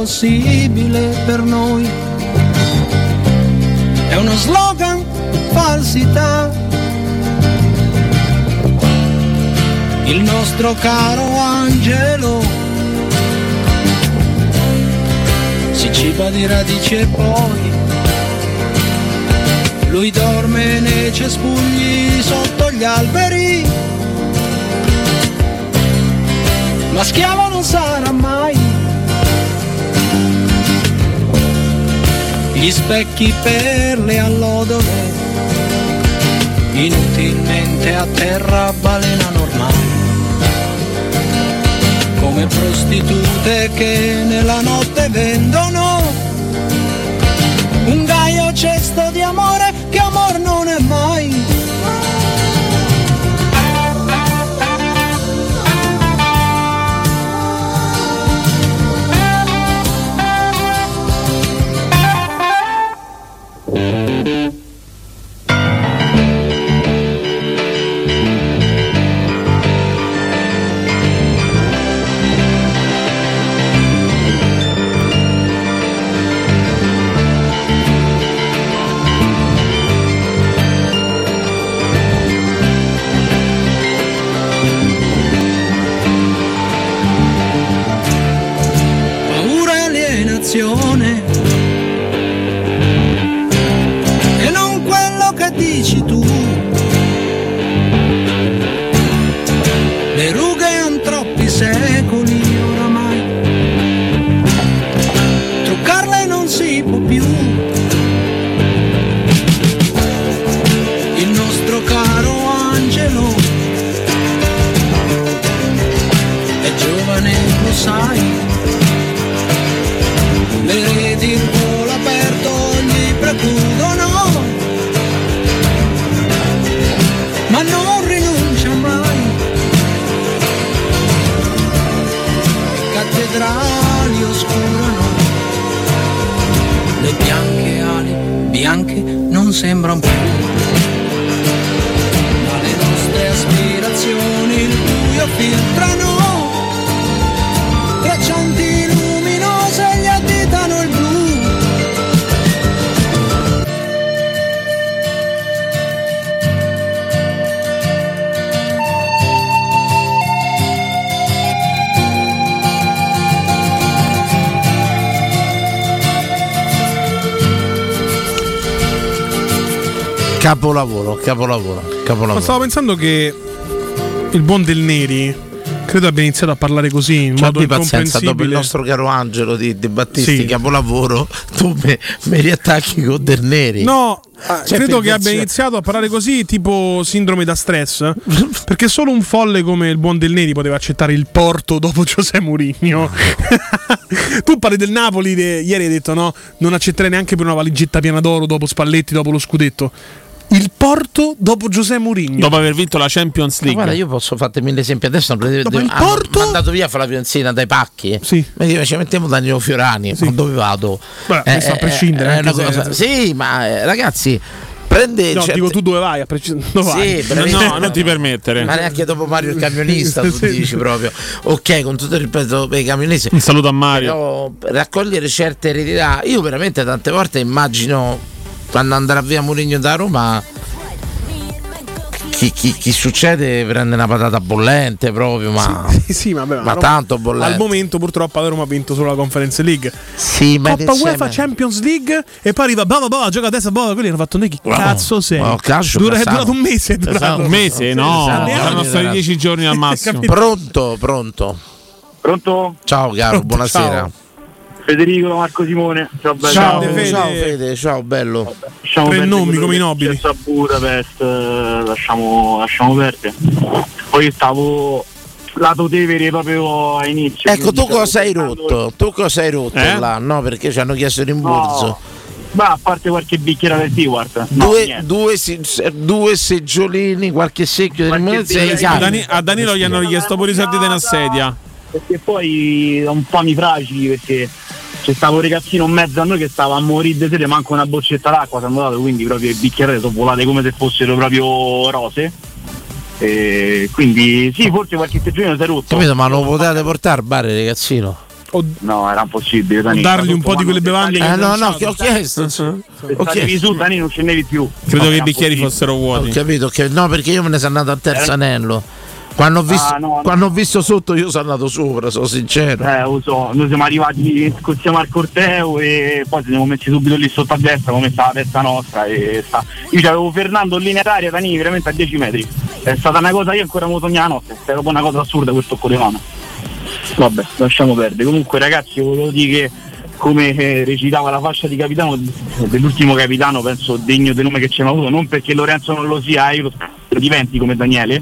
Impossibile per noi. È uno slogan, falsità. Il nostro caro angelo si ciba di radici e poi lui dorme nei cespugli sotto gli alberi. Ma schiavo non sarà mai. Gli specchi per le allodole, inutilmente a terra balenano ormai. Come prostitute che nella notte vendono un gaio cesto di amore che amor non è mai. Capolavoro, capolavoro, Ma stavo pensando che il buon Del Neri credo abbia iniziato a parlare così in Cioè, modo pazienza, dopo il nostro caro Angelo di, di Battisti, Sì. capolavoro, tu me, me li attacchi con Del Neri. No, Cioè, Credo che abbia versione- iniziato a parlare così, tipo sindrome da stress. perché solo un folle come il buon Del Neri poteva accettare il porto dopo Giuseppe Mourinho. tu parli del Napoli, de- ieri hai detto no, non accetterei neanche per una valigetta piena d'oro dopo Spalletti, dopo lo scudetto. Il porto dopo Giuseppe Mourinho. Dopo aver vinto la Champions Ma League. guarda, io posso farti mille esempi. Adesso Dopo il hanno Porto? mandato via Flavio Enzina dai pacchi. Sì. Mi dice, ci mettiamo Danilo Fiorani. Ma dove vado? Beh, questo a prescindere, anche una se- cosa- Sì, ma eh, ragazzi, prende. No, certe- dico tu dove vai? A dove vai? Sì. No, non ti permettere. Ma neanche dopo Mario il camionista, tu Sì. dici proprio. Ok, con tutto il rispetto per i camionisti. Un saluto a Mario. Però raccogliere certe eredità. Io veramente tante volte immagino quando andrà via Mourinho da Roma. Chi, chi- chi succede prende una patata bollente proprio, ma, Sì, sì, vabbè, ma Roma- tanto bollente. Al momento purtroppo la Roma ha vinto solo la Conference League. Sì, ma Coppa UEFA Champions League e poi arriva Bava Bava gioca a destra Bava quelli hanno fatto noi chi Wow. cazzo sei? Wow, calcio Dura- è durato un mese, è durato. Esatto. Un mese? No, saranno stati dieci giorni al massimo. Pronto, pronto. Pronto? Ciao caro, Pronto, buonasera. ciao. Federico Marco Simone. Ciao, bello. Ciao, Fede. ciao Fede, ciao bello. Lasciamo Tre nomi come i nobili. successo a Budapest, eh, lasciamo, lasciamo perdere. Poi stavo lato Tevere proprio a inizio. Ecco, tu cosa hai rotto? Tu cosa hai rotto Eh? là? No, perché ci hanno chiesto il rimborso. No, ma a parte qualche bicchiera del Stewart. No, due, due, due seggiolini, qualche secchio Qualche rimborso e bicchiere- A. Dani- a Danilo gli hanno richiesto pure i soldi di una sedia. Perché poi un po' mi fragili perché c'è stato un ragazzino in mezzo a noi che stava a morire di sede, manco una boccetta d'acqua, siamo dato quindi proprio i bicchieri sono volate come se fossero proprio rose. E quindi sì, forse qualche seggiolino si è rotto. Capito, ma non lo potete portare al bar, ragazzino? No, era impossibile. Dani. dargli un po' di quelle bevande Eh che no, non no, so. che ho chiesto. Ho stavi chiesto. su, Dani, non scendevi più. Credo No, che i bicchieri fossero Ho vuoti. capito, che- no, perché io me ne sono andato al terzo Eh? anello. Quando ho, visto, Ah, no, no. quando ho visto sotto io sono andato sopra, sono sincero. Eh, lo so, noi siamo arrivati, scozziamo al corteo e poi ci siamo messi subito lì sotto a destra come sta la testa nostra e sta. Io avevo Fernando in linea d'aria, Dani veramente a 10 metri. È stata una cosa, io ancora mi sogno la notte, è proprio una cosa assurda questo tocco di mano. Vabbè, lasciamo perdere. Comunque ragazzi volevo dire che come eh, recitava la fascia di capitano dell'ultimo capitano, penso degno del nome che ci hanno avuto, non perché Lorenzo non lo sia, io lo, lo diventi come Daniele.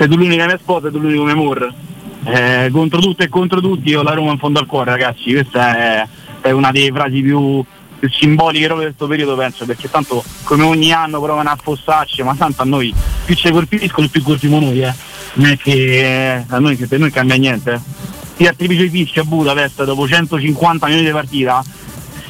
Sei tu l'unica mia sposa e tu l'unico mio amor. Eh, contro tutto e contro tutti io la Roma in fondo al cuore ragazzi, questa è, è una delle frasi più, più simboliche proprio di questo periodo penso, perché tanto come ogni anno provano a affossarci, ma tanto a noi più ci colpiscono più colpiamo noi, eh. Non è che eh, a noi, per noi cambia niente. Eh. Ti attribuisce i fischi a Budapest dopo 150 minuti di partita,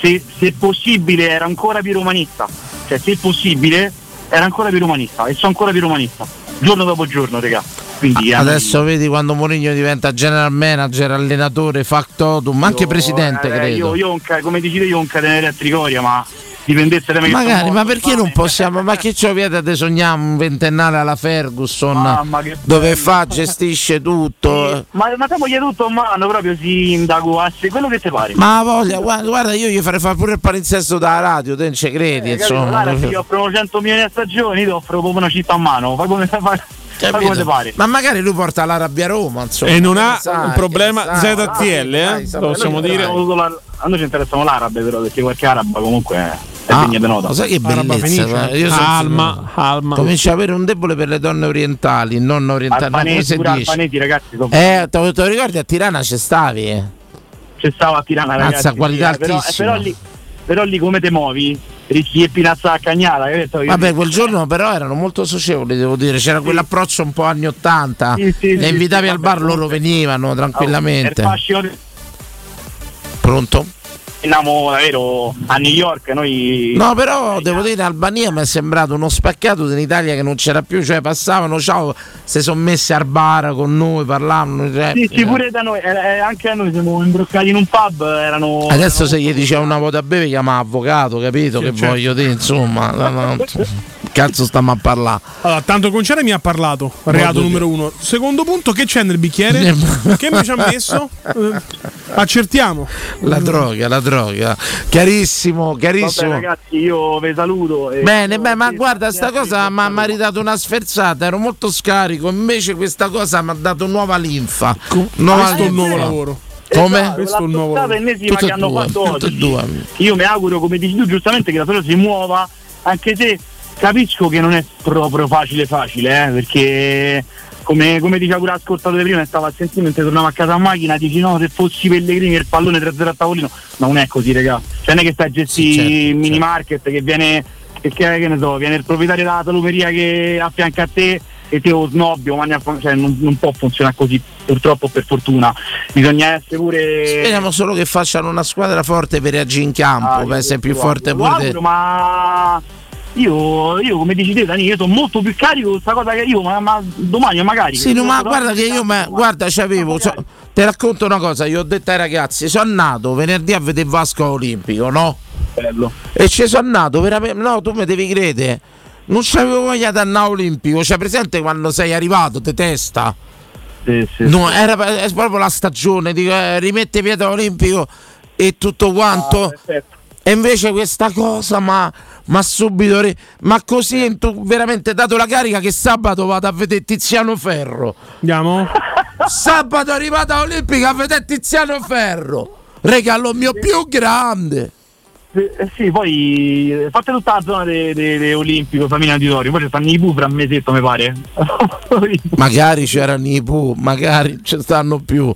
se, se possibile era ancora più romanista, cioè se possibile era ancora più romanista e sono ancora più romanista, giorno dopo giorno, regà. Quindi, eh, Adesso vedi quando Mourinho diventa general manager, allenatore, factotum, ma anche io, presidente, eh, credo. Io, io come dici te, io un catenere a Trigoria, ma dipendesse da me Magari, sono ma morto, perché non possiamo? Ma che ci vieta di sognare un ventennale alla Ferguson dove fa, gestisce tutto? Ma, ma te moglie tutto in mano, proprio sindaco, asse, quello che ti pare. Ma voglia, guarda, guarda, io gli farei fare pure il palinsesto dalla radio, te non ci credi, Eh, capito? insomma. Guarda, gli offrono 100 milioni a stagione, ti offro proprio una città a mano, fai come, fai, Ma magari lui porta l'Arabia a Roma, insomma. E non ha Sai, un problema ZTL, eh? possiamo dire. A noi ci interessano l'arabe però, perché qualche araba comunque è Ah, degna di nota. sai che bellezza? Guarda, io sono- Alma, Alma. Comincio ad avere un debole per le donne orientali, non orientali. no, come Albanesi, dice? albanesi, ragazzi, dopo- Eh, te, lo ricordi a Tirana ci stavi? eh? c'è stava a Tirana Mazza, ragazzi, qualità sì, eh, però, eh, altissima. però lì, però lì come te muovi? Rischi che pinazza a cagnata, hai detto? Io- Vabbè, quel giorno però erano molto socievoli, devo dire. C'era quell'approccio un po' anni 80. Sì, sì, Le sì, invitavi sì, al bar, loro venivano tranquillamente. Pronto? Andiamo davvero a New York, noi No, però devo dire, Albania mi è sembrato uno spaccato dell'Italia che non c'era più. Cioè, passavano, ciao, si sono messi al bar con noi, parlavano. Cioè, Sì, sì, pure da noi, eh, eh, anche a noi siamo imbroccati in un pub, erano... Adesso se gli diceva una volta a bere chiama avvocato, capito? che certo. voglio dire, insomma, cazzo stiamo a parlare. Allora, tanto Conciare mi ha parlato, reato numero uno. Secondo punto, che c'è nel bicchiere? che mi ci ha messo? Eh, accertiamo. La droga, la droga. Chiarissimo, Vabbè chiarissimo. ragazzi, io vi saluto. e- Bene, beh, ma guarda, sta cosa mi ha maritato una sferzata, ero molto scarico, invece questa cosa mi ha dato nuova linfa. Nuova Questo è un linfa. nuovo lavoro. Come? Esatto, Questo è un nuovo la lavoro. ennesima che hanno due, fatto oggi. due. Io mi auguro, come dici tu giustamente, che la storia si muova anche se capisco che non è proprio facile facile, eh, perché come, come diceva pure l'ascoltatore prima, stava a sentire mentre tornavo a casa a macchina, dici no, se fossi Pellegrini il pallone 3-0 a tavolino, ma non è così, raga. Cioè non è che stai a gestire certo, il mini market che viene, che, che- ne so, viene il proprietario della salumeria che affianca a te e te lo snobbi o mandi a fun- cioè non, non può funzionare così, purtroppo per fortuna. Bisogna essere pure. Speriamo solo che facciano una squadra forte per reagire in campo, Ah, per essere più forte pure auguro, ma io, io come dici te Dani, io sono molto più carico di questa cosa che io, ma, ma domani magari. Sì, no, ma guarda che io ma, guarda, c'avevo. so- ti racconto una cosa, io ho detto ai ragazzi, sono nato venerdì a vedere Vasco Olimpico, no? Bello. E ci sono nato veramente. No, tu mi devi credere. Non c'avevo voglia di andare a Olimpico. C'è presente quando sei arrivato, te testa? Sì, sì. No, era è proprio la stagione, dico, eh, rimette piede Olimpico e tutto quanto. Ah, perfetto. e invece questa cosa, ma, ma subito, ri- ma così tu- veramente dato la carica che sabato vado a vedere Tiziano Ferro. Andiamo? Sabato è arrivato a Olimpica a vedere Tiziano Ferro. Regalo mio più grande. Eh, eh sì, poi eh, fate tutta la zona de, Olimpico, famiglia Auditorio, poi ci stanno i Pufra fra un mesetto, mi pare. Magari c'erano i Pooh, magari ci stanno più.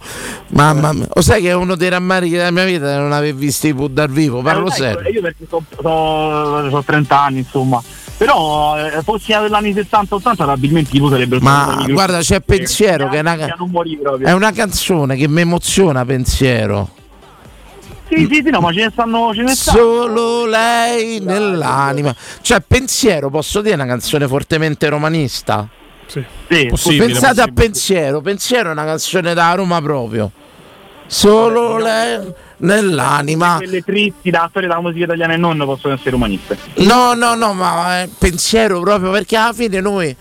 Mamma mia. Lo sai che è uno dei rammarichi della mia vita non aver visto i Pooh dal vivo? Parlo Eh, serio. Io perché ho 30 anni, insomma. Però eh, fossi negli anni 70-80 probabilmente i Pufra sarebbero Ma guarda, c'è Eh, pensiero che è una, è una canzone che mi emoziona pensiero. Sì, sì, sì, no, ma ce ne stanno, ce ne stanno. Solo lei nell'anima. Cioè, pensiero, posso dire, è una canzone fortemente romanista. Sì. Possibile, Pensate a possibile. pensiero, pensiero è una canzone da Roma proprio. Solo lei nell'anima. Quelle tristi da storia della musica italiana e non possono essere umaniste. No, no, no, ma eh, pensiero proprio perché alla fine noi.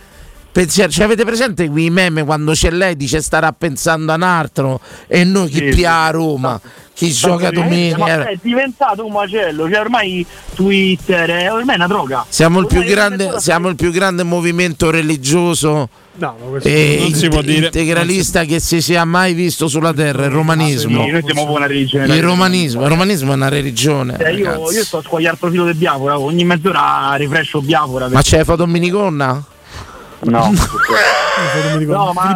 Pensiero, cioè avete presente quei meme quando c'è lei dice starà pensando a un altro e noi chi Sì, pia a sì. Chi gioca domenica. ma è diventato un macello, cioè ormai Twitter è ormai una droga. Siamo il, più grande, siamo il più grande movimento religioso No, e non si può dire. integralista che si sia mai visto sulla terra, il romanismo. Sì, noi siamo una religione. Il romanismo, il romanismo è una religione. Cioè, io, io sto a squagliare il profilo del Biafora, ogni mezz'ora rifrescio Biafora. Ma c'è foto miniconna? No. no, ma.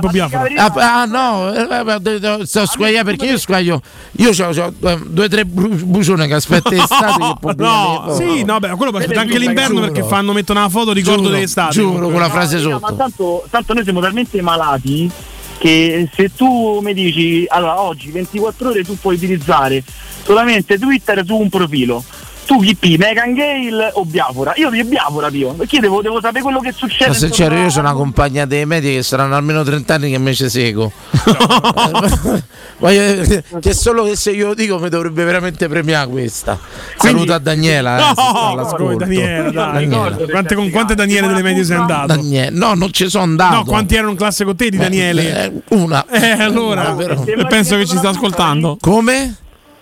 Ah, ah, no, eh, eh, eh, sto squagliando perché io squaglio. Io ho due o tre bucione che aspetta l'estate che pubblicano No, sì, no, beh, quello aspetta anche l'inverno Giuro. perché fanno, mettono una foto ricordo Giuro, dell'estate. giuro, con la frase No, sotto. Ma tanto, tanto noi siamo talmente malati che se tu mi dici allora oggi 24 ore tu puoi utilizzare solamente Twitter su un profilo. Tu chi pi, Megan Gale o Biafora? Io vi Biafora, Pio, perché devo, devo sapere quello che succede. Ma sincero, intorno io sono una compagna dei media che saranno almeno 30 anni che me ci seguo. Voglio- che solo che se io lo dico mi dovrebbe veramente premiare questa. Saluto a Daniela. eh, se No, all'ascolto. come Daniele, dai. Daniela. Quante, con quante Daniele delle medie sei andato? Daniele. No, non ci sono andato. No, quanti erano in classe con te di Daniele? Eh, una. Eh, allora, Una, però. penso che ci sta ascoltando. Come?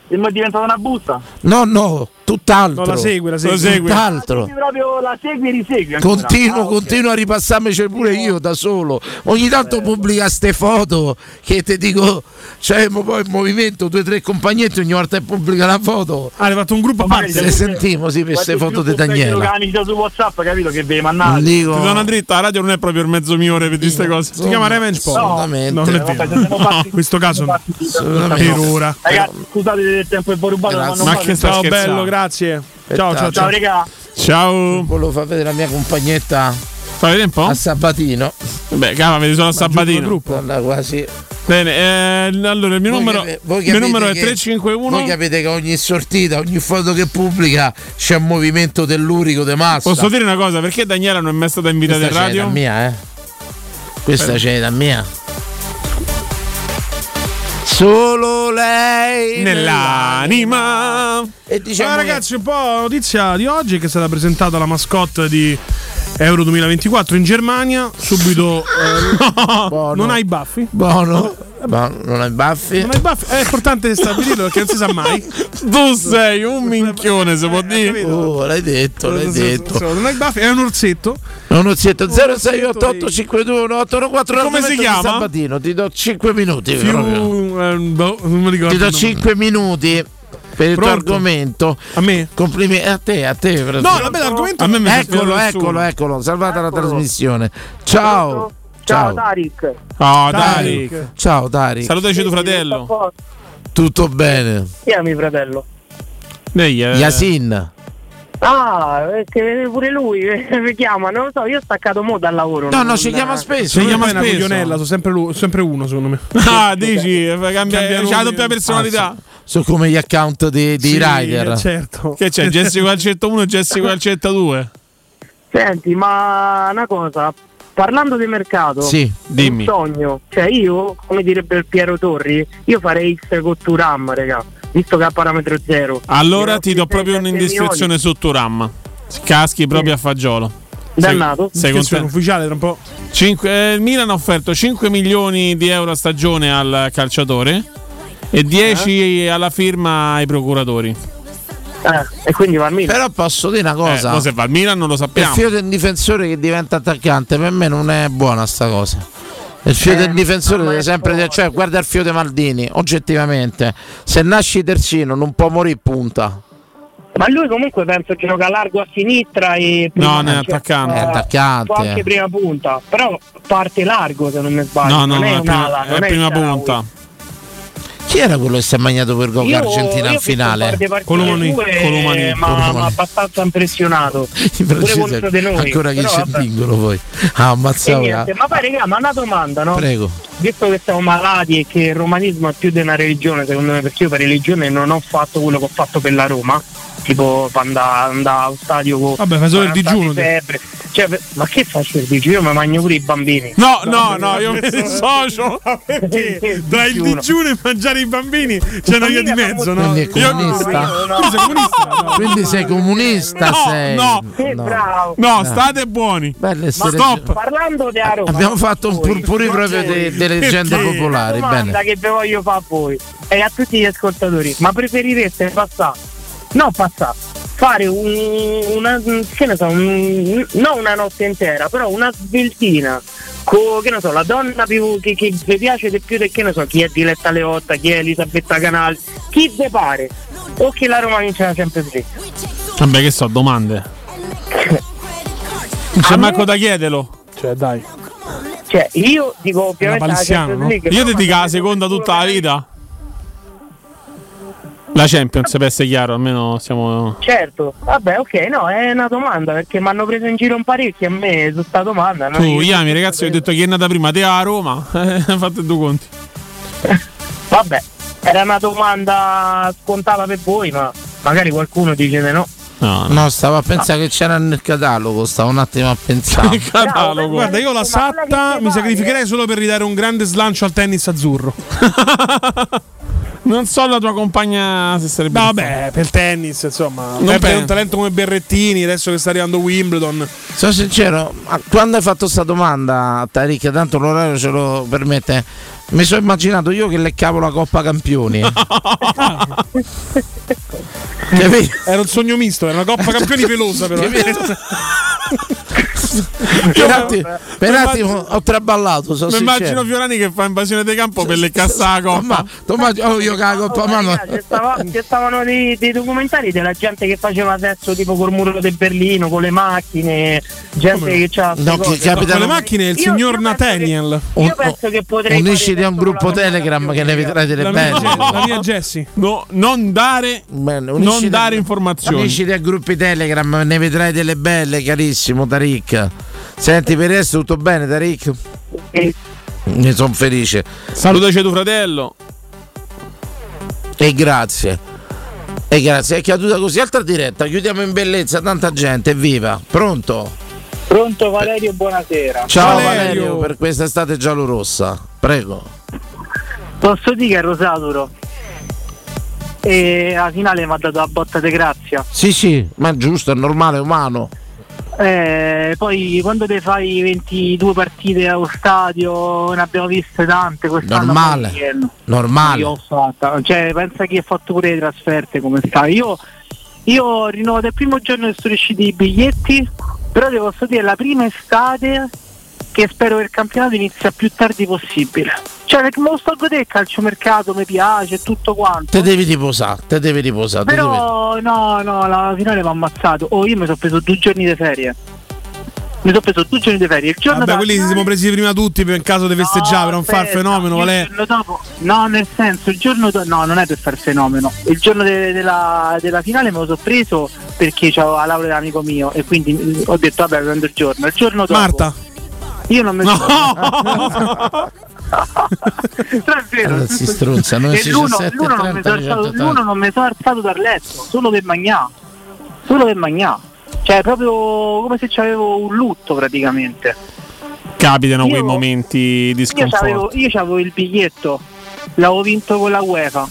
E mi è diventata una busta. No, no, tutt'altro. No, la segui, la segui. Lo segui. Tutt'altro. Segui proprio la segui e risegui. Continuo, Ah, continuo a ripassarmici pure io da solo. Ogni tanto pubblica ste foto che ti dico, c'è mo- poi il movimento, due o tre compagnetti, ogni volta che pubblica la foto. Ah, hai fatto un gruppo a parte. le sentiamo sì, per queste foto di Daniela. che amici su WhatsApp, capito che vi Non mannate. dico. Ti do una dritta, la radio non è proprio il mezzo migliore per queste cose. Si chiama Revenge Porn. Assolutamente. No, non è Vabbè, vero. In questo caso no. Per ora. Ragazzi, scusate del tempo che vi ho rubato, Grazie. ma Ma che Ciao bello, grazie. Ciao, ciao, Ciao, ciao. raga. Ciao. Volevo far vedere la mia compagnetta Fai vedere un po'? a Sabatino. Beh, cava, vedi solo a Sabatino. Guarda, quasi. Bene, eh, allora il mio Voi numero, capi- voi il mio capite numero è che- 351. Voi capite che ogni sortita, ogni foto che pubblica c'è un movimento tellurico di massa. Posso dire una cosa? Perché Daniela non è mai stata invitata Questa in c'è da radio? mia, eh. Questa Eh. c'è da mia. Solo lei Nell'anima. E diciamo Allora, che- ragazzi, un po' notizia di oggi che è stata presentata la mascotte di Euro 2024 in Germania. Subito eh, Buono. non hai baffi. Buono. Buono, non hai baffi. Non hai baffi. È importante stabilirlo perché non si sa mai. Tu sei un minchione, si può dire. Oh, l'hai detto, l'hai detto. Non hai baffi, è un orsetto. Non ho zitto 0688 521814 Come si chiama? Sabatino, ti do 5 minuti. Più eh, boh, non mi ricordo. Ti do il nome. 5 minuti. Per il tuo argomento. A me? Complimenti a te, a te. fratello. No, vabbè, l'argomento A me mi eccolo, eccolo, eccolo, salvata la trasmissione. Ciao. Ciao Tarik. Oh, Tarik. Tarik. Ciao Dari. Salutaci tuo fratello. Tutto bene. Chiami fratello. Lei è... Yasin. Ah, perché pure lui mi chiama, non lo so, io ho staccato mo dal lavoro. No, no, ci chiama spesso. Si chiama è spesso. sono sempre, lui- sempre uno, secondo me. Ah, dici, cambia, Cambia c'ha la doppia personalità. Ah, Sono come gli account di, di Sì, Rider. certo. Che c'è? Jessica Calcetta 1 e Jessica Calcetta 2. Senti, ma una cosa, parlando di mercato, Sì, dimmi. un sogno, cioè io, come direbbe il Piero Torri, io farei X con Turam, raga, visto che ha parametro zero. Allora ti do proprio 6-7 un'indiscrezione su Turam. Caschi proprio a fagiolo. Dannato. Sei, sei ufficiale tra un po'. Cinque- eh, il Milan ha offerto 5 milioni di euro a stagione al calciatore e 10 alla firma ai procuratori. Eh, e quindi va al Milan. Però posso dire una Eh, cosa. mo se va al Milan non lo il sappiamo. fio del difensore che diventa attaccante per me non è buona sta cosa. Il fio Eh, del difensore deve è sempre dire, cioè guarda il fio di Maldini, oggettivamente. Se nasci terzino non può morire punta. Ma lui comunque penso gioca largo a sinistra e No, non è cioè, attaccante. eh, È attaccante. Può anche prima punta, però parte largo se non mi sbaglio. No, no, non no, è è prima, un'ala, è non è prima il Shaarawy. Chi era quello che si è magnato per gol Io- Argentina io in finale? Colomani, Colomani, ma ha abbastanza impressionato. Noi. ancora che ci vabbè. vincono poi. Ah, ammazzavo. niente, ma poi raga, ma una domanda, no? Prego. Visto che siamo malati e che il romanismo è più di una religione, secondo me, perché io per religione non ho fatto quello che ho fatto per la Roma, tipo andare andare allo stadio con Vabbè, fai solo il 40 digiuno, di. Cioè, ma che faccio il digiuno? Io mi mangio pure i bambini. No, no, no, io mi dissocio. Perché Tra il digiuno e mangiare i bambini c'è una via di mezzo, no? Quindi è comunista? Tu sei comunista? No. Quindi sei comunista, No, sei. no. Bravo. No, state buoni. Bello essere Stop. Parlando di Roma, Abbiamo fatto un purpurri proprio de- delle leggende popolari. La Bene. domanda che vi voglio fare a voi e a tutti gli ascoltatori, ma preferireste passare, no passare, fare un, una, che ne so, un- non una notte intera, però una sveltina con, che ne so, la donna più, che, che vi piace di più del che ne so, chi è Diletta Leotta, chi è Elisabetta Canal, chi vi pare, o che la Roma vince la Champions League. Vabbè, che so, domande. Non c'è manco da chiederlo. Cioè, dai. Cioè, io dico ovviamente la Champions no? League. Io ti dico la seconda tutta la vita. La Champions, per essere chiaro, almeno siamo. Certo, vabbè, ok, no, è una domanda perché mi hanno preso in giro un parecchio a me su sta domanda. no? Tu, Io- Iami, ragazzi, ho detto chi è nata prima, te a Roma. Eh, fate due conti. Vabbè, era una domanda scontata per voi, ma magari qualcuno dice di no. No, No, stavo a pensare che c'era nel catalogo, stavo un attimo a pensare. catalogo. Guarda, io la Satta mi sacrificherei solo per ridare un grande slancio al tennis azzurro. Non so la tua compagna se sarebbe. No, vabbè, per il tennis, insomma. Non penso. un talento come Berrettini, adesso che sta arrivando Wimbledon. Sono sincero, ma quando hai fatto questa domanda, Tariq, tanto l'orario ce lo permette, mi sono immaginato io che leccavo la Coppa Campioni. Era un sogno misto, era una Coppa Campioni pelosa però. per un attimo, per un attimo ho traballato. Sono Mi immagino Fiorani che fa invasione di campo per le cassa la coppa. Ma, Tommaso, oh, io cago la Coppa, mano. Ci, stava- ci stavano dei, dei documentari della gente che faceva sesso tipo col muro di Berlino, con le macchine, gente che c'ha. No, che capita- Con le macchine il Io- signor io penso Nathaniel. Io penso che potrei. Unisciti fare a un gruppo Telegram che ne vedrai delle belle. la mia Jessie. No, non dare, non dare informazioni. Unisciti a gruppi Telegram, ne vedrai delle belle, carissimo Senti, per adesso tutto bene, Tariq? Ne sono felice. Salutaci tuo fratello. E grazie. E grazie. È caduta così. Altra diretta. Chiudiamo in bellezza. Tanta gente. Evviva. Pronto? Pronto Valerio, buonasera. Ciao Valerio. Valerio, per questa estate giallorossa. Prego. Posso dire che è Rosaturo? E alla finale mi ha dato la botta di grazia. Sì, sì, ma è giusto, è normale, è umano. Eh, poi quando te fai 22 partite allo stadio, ne abbiamo viste tante quest'anno. Normale. Normale. Io ho fatta, cioè pensa chi ha fatto pure le trasferte come sta. Io, io ho rinnovato il primo giorno che sono usciti i biglietti, però ti posso dire la prima estate che spero che il campionato inizia più tardi possibile. Cioè, perché me lo sto a godere il calciomercato, mi piace, tutto quanto. Te devi riposare, te devi riposare. te devi- Però no, no, la finale mi ha ammazzato. Oh, io mi sono preso due giorni di ferie. Mi sono preso due giorni di ferie. Il giorno Vabbè, della quelli si siamo presi prima tutti per in caso di festeggiare, per non far aspetta, fenomeno, Valè. il giorno dopo- no, nel senso, il giorno dopo, no, non è per far fenomeno. Il giorno de- della, della finale me lo sono preso perché c'avevo la laurea dell'amico mio e quindi mm, ho detto vabbè prendo il giorno. Il giorno dopo. Marta. Io non mi Però è vero. Eh, si struzza, non E si l'uno, 17, l'uno non mi 30, sono alzato, 180. l'uno non mi sono alzato dal letto, solo per magnà. Solo per magnà. Cioè proprio come se avevo un lutto praticamente. Capitano Io- quei momenti di Io sconforto. c'avevo, io c'avevo il biglietto, l'avevo vinto con la UEFA.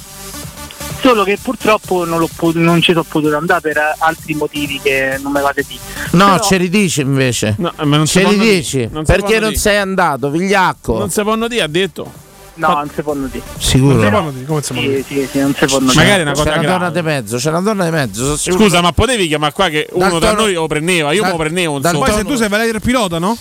Solo che purtroppo non, l'ho pot- non ci sono potuto andare per eh, altri motivi che non me vate di. No, Però- ce li dici invece. ma non si ce li possono dire, dici. non si Perché possono non dire. sei andato, vigliacco? Non si possono dire, ha detto. No, non si possono dire. Sicuro? Non si Come sì, sì, sì, non si possono dire. Magari è una cosa C'è una donna di mezzo, c'è una donna di mezzo. Scusa, ma potevi chiamare qua che uno tono- noi lo prendeva? Io lo prendevo. Poi se tu sei Valerio il pilota, no?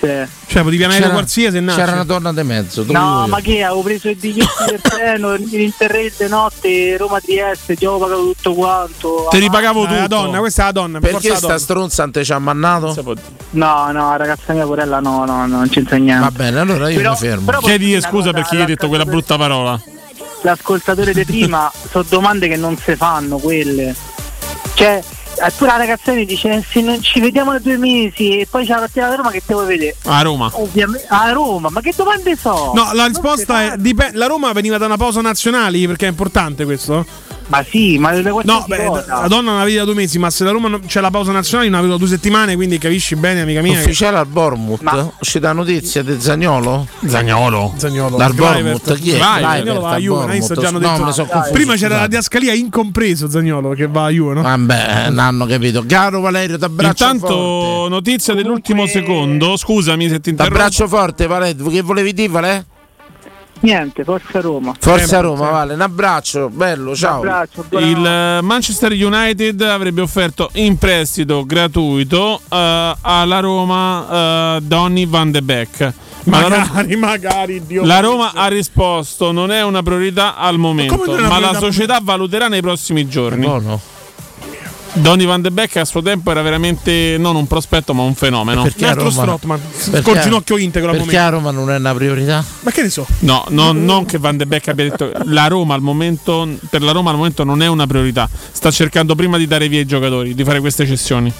Cioè, potevi C'era- qualsiasi e nasce. C'era una donna di mezzo. No, ma che avevo preso i biglietti del treno, l'Interrail di notte, Roma Trieste, già avevo pagato tutto quanto. Te ripagavo Dai, la donna, questa è la donna. per Perché sta stronza non te ci ha mannato? No, no, ragazza mia porella no, no, no, non c'entra niente. Va bene, allora io Però- mi fermo. Chiedi scusa perché gli hai detto quella brutta parola. L'ascoltatore di prima sono domande che non si fanno quelle. Cioè, eh, pure la ragazza mi dice se non ci vediamo da due mesi e poi c'è la partita da Roma che devo vedere. A Roma. Ovviamente a Roma, ma che domande so? No, la risposta è dipende. La Roma veniva da una pausa nazionali perché è importante questo. Ma sì, ma le No, beh, la donna non la vedi da due mesi, ma se la Roma non- c'è la pausa nazionale, non la vedo da due settimane, quindi capisci bene, amica mia. che- Ufficiale al Bournemouth? Uscita notizia di Zagnolo? Zagnolo. Zagnolo. Dal. Bournemouth? Chi è? Vai, Zagnolo va a Juve, No, Prima c'era la diascalia incompreso Zagnolo che va a Juve, no? Vabbè, non hanno capito. Caro Valerio, t'abbraccio Intanto, forte. notizia dell'ultimo secondo. Scusami se ti interrompo. T'abbraccio forte, Valerio. Che volevi dire, Vale? Niente, forza Roma. Forza Roma, Vale. Un abbraccio, bello, ciao. Il eh, Manchester United avrebbe offerto in prestito gratuito eh, alla Roma eh, Donny van de Beek. Ma Roma, Magari, magari, Dio. la Roma ha risposto: non è una priorità al momento, ma, una la priorità? società valuterà nei prossimi giorni. Buono. Donny van de Beek a suo tempo era veramente non un prospetto, ma un fenomeno. Perché a Roma- perché- col ginocchio integro al Perché momento. a Roma non è una priorità? Ma che ne so? No, no, non che Van de Beek abbia detto la Roma al momento per la Roma al momento non è una priorità. Sta cercando prima di dare via i giocatori, di fare queste cessioni.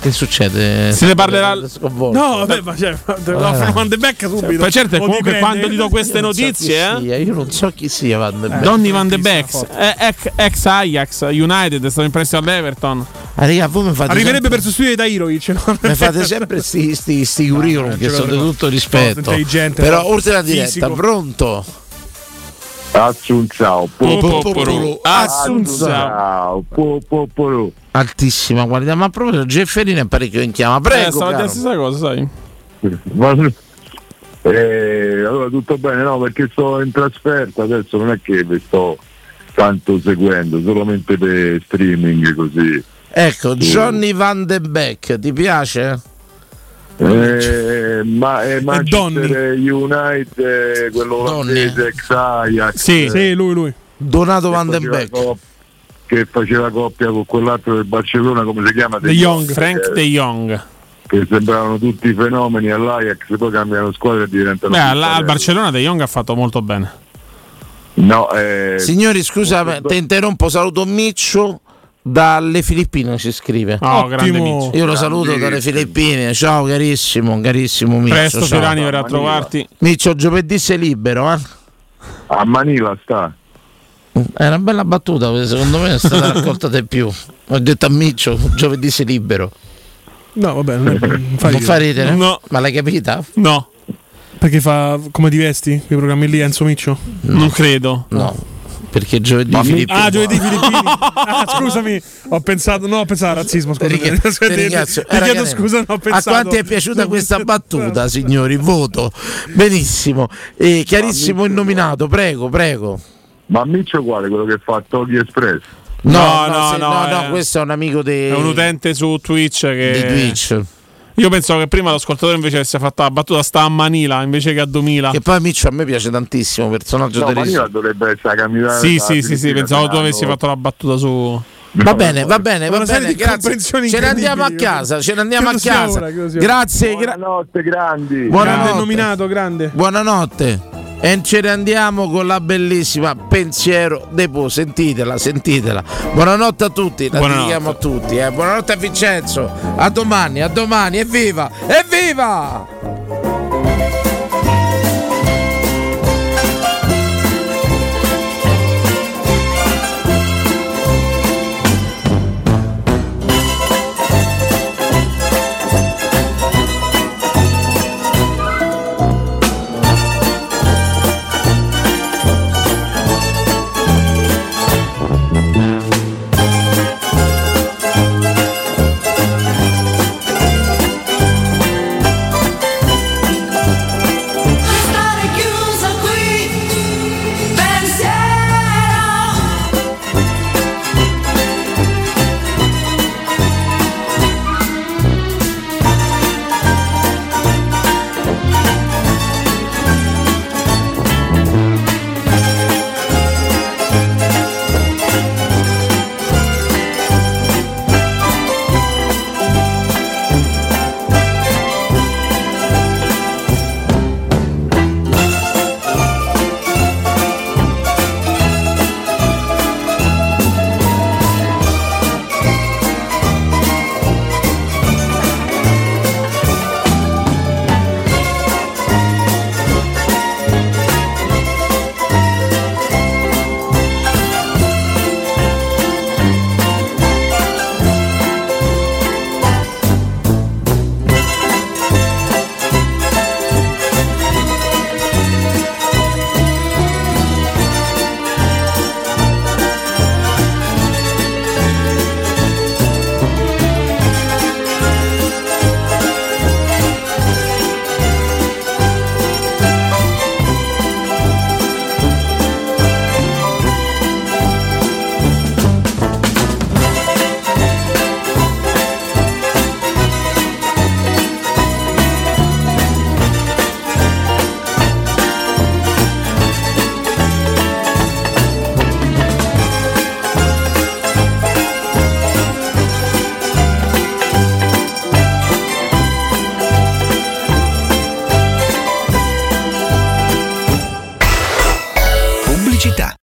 Che succede? Se ne parlerà No, vabbè, ma cioè, la Eh. Van de Beek subito. Ma certo, O comunque dipende. quando ti do queste Io non so notizie, eh, io non so chi sia Van de Beek. Donny Van de Beek, eh, ex, ex Ajax, United, è stato in prestito all'Everton. Ah, raga, voi mi fate Arriverebbe sempre, per sostituire Dairovic. no? mi fate sempre sti, sti, sti curriculum che ce sono di tutto rispetto. intelligente, Però no? oltre alla diretta, Fisico. pronto? Assunzao, Assunzao, po- Altissima qualità, ma proprio Gefferino è parecchio in chiama. eh, Prego, dire la stessa cosa, sai. Eh, allora tutto bene, no, perché sto in trasferta, adesso non è che vi sto tanto seguendo, solamente per streaming così. Ecco, Johnny Van de Beek, ti piace? Eh, ma è Manchester United, eh, quello olandese ex Ajax. Sì, sì, lui, lui. Donato Van de Beek. Che faceva coppia con quell'altro del Barcellona, come si chiama? De Jong, Frank Eh, De Jong. Che sembravano tutti fenomeni all'Ajax, poi cambiano squadra e diventano. Beh, al, Barcellona De Jong ha fatto molto bene. No, eh, Signori, scusa, ti interrompo, saluto Miccio dalle Filippine ci scrive. Oh, grande Miccio. Io lo saluto dalle Filippine. Ciao carissimo, carissimo Miccio. Presto. Fiorani verrà a trovarti. Miccio, giovedì sei libero, eh? A Manila sta. È una bella battuta, perché secondo me è stata raccolta di più. Ho detto a Miccio, giovedì sei libero. No, vabbè, non, è- non fa non ridere. fa ridere? No. Ma l'hai capita? No, Perché fa come ti vesti? Quei programmi lì, Enzo Miccio? non credo. No. Perché giovedì Filippine. Ah, giovedì Filippini. Ah, scusami, ho pensato, no, ho pensato al razzismo. Scusa, ti ringrazio. Ti Eh, chiedo scusa, non ho A pensato. quanti è piaciuta questa battuta, signori? Voto. Benissimo. E chiarissimo il nominato, prego, prego. Ma Miccio quale? Quello che fa Toghi Espress? No, No, no, no, se- no, no, eh. questo è un amico di È un utente su Twitch che di Twitch. Io pensavo che prima l'ascoltatore invece avesse fatto la battuta sta a Manila invece che a 2000. Che poi Miccio a me piace tantissimo, personaggio No, televisivo. Manila dovrebbe essere la candidata. Sì, sì, sì, sì, pensavo tu avessi fatto la battuta su. Va bene, va bene, va bene, grazie. Ce ne andiamo a casa, ce ne andiamo a casa. ora. Grazie, gra- Buonanotte, grandi. Grande buonanotte. nominato, grande. Buonanotte. E ce ne andiamo con la bellissima Pensiero Depo. Sentitela, sentitela. Buonanotte a tutti, la dedichiamo a tutti. eh. Buonanotte a Vincenzo. A domani, a domani. Evviva! Evviva!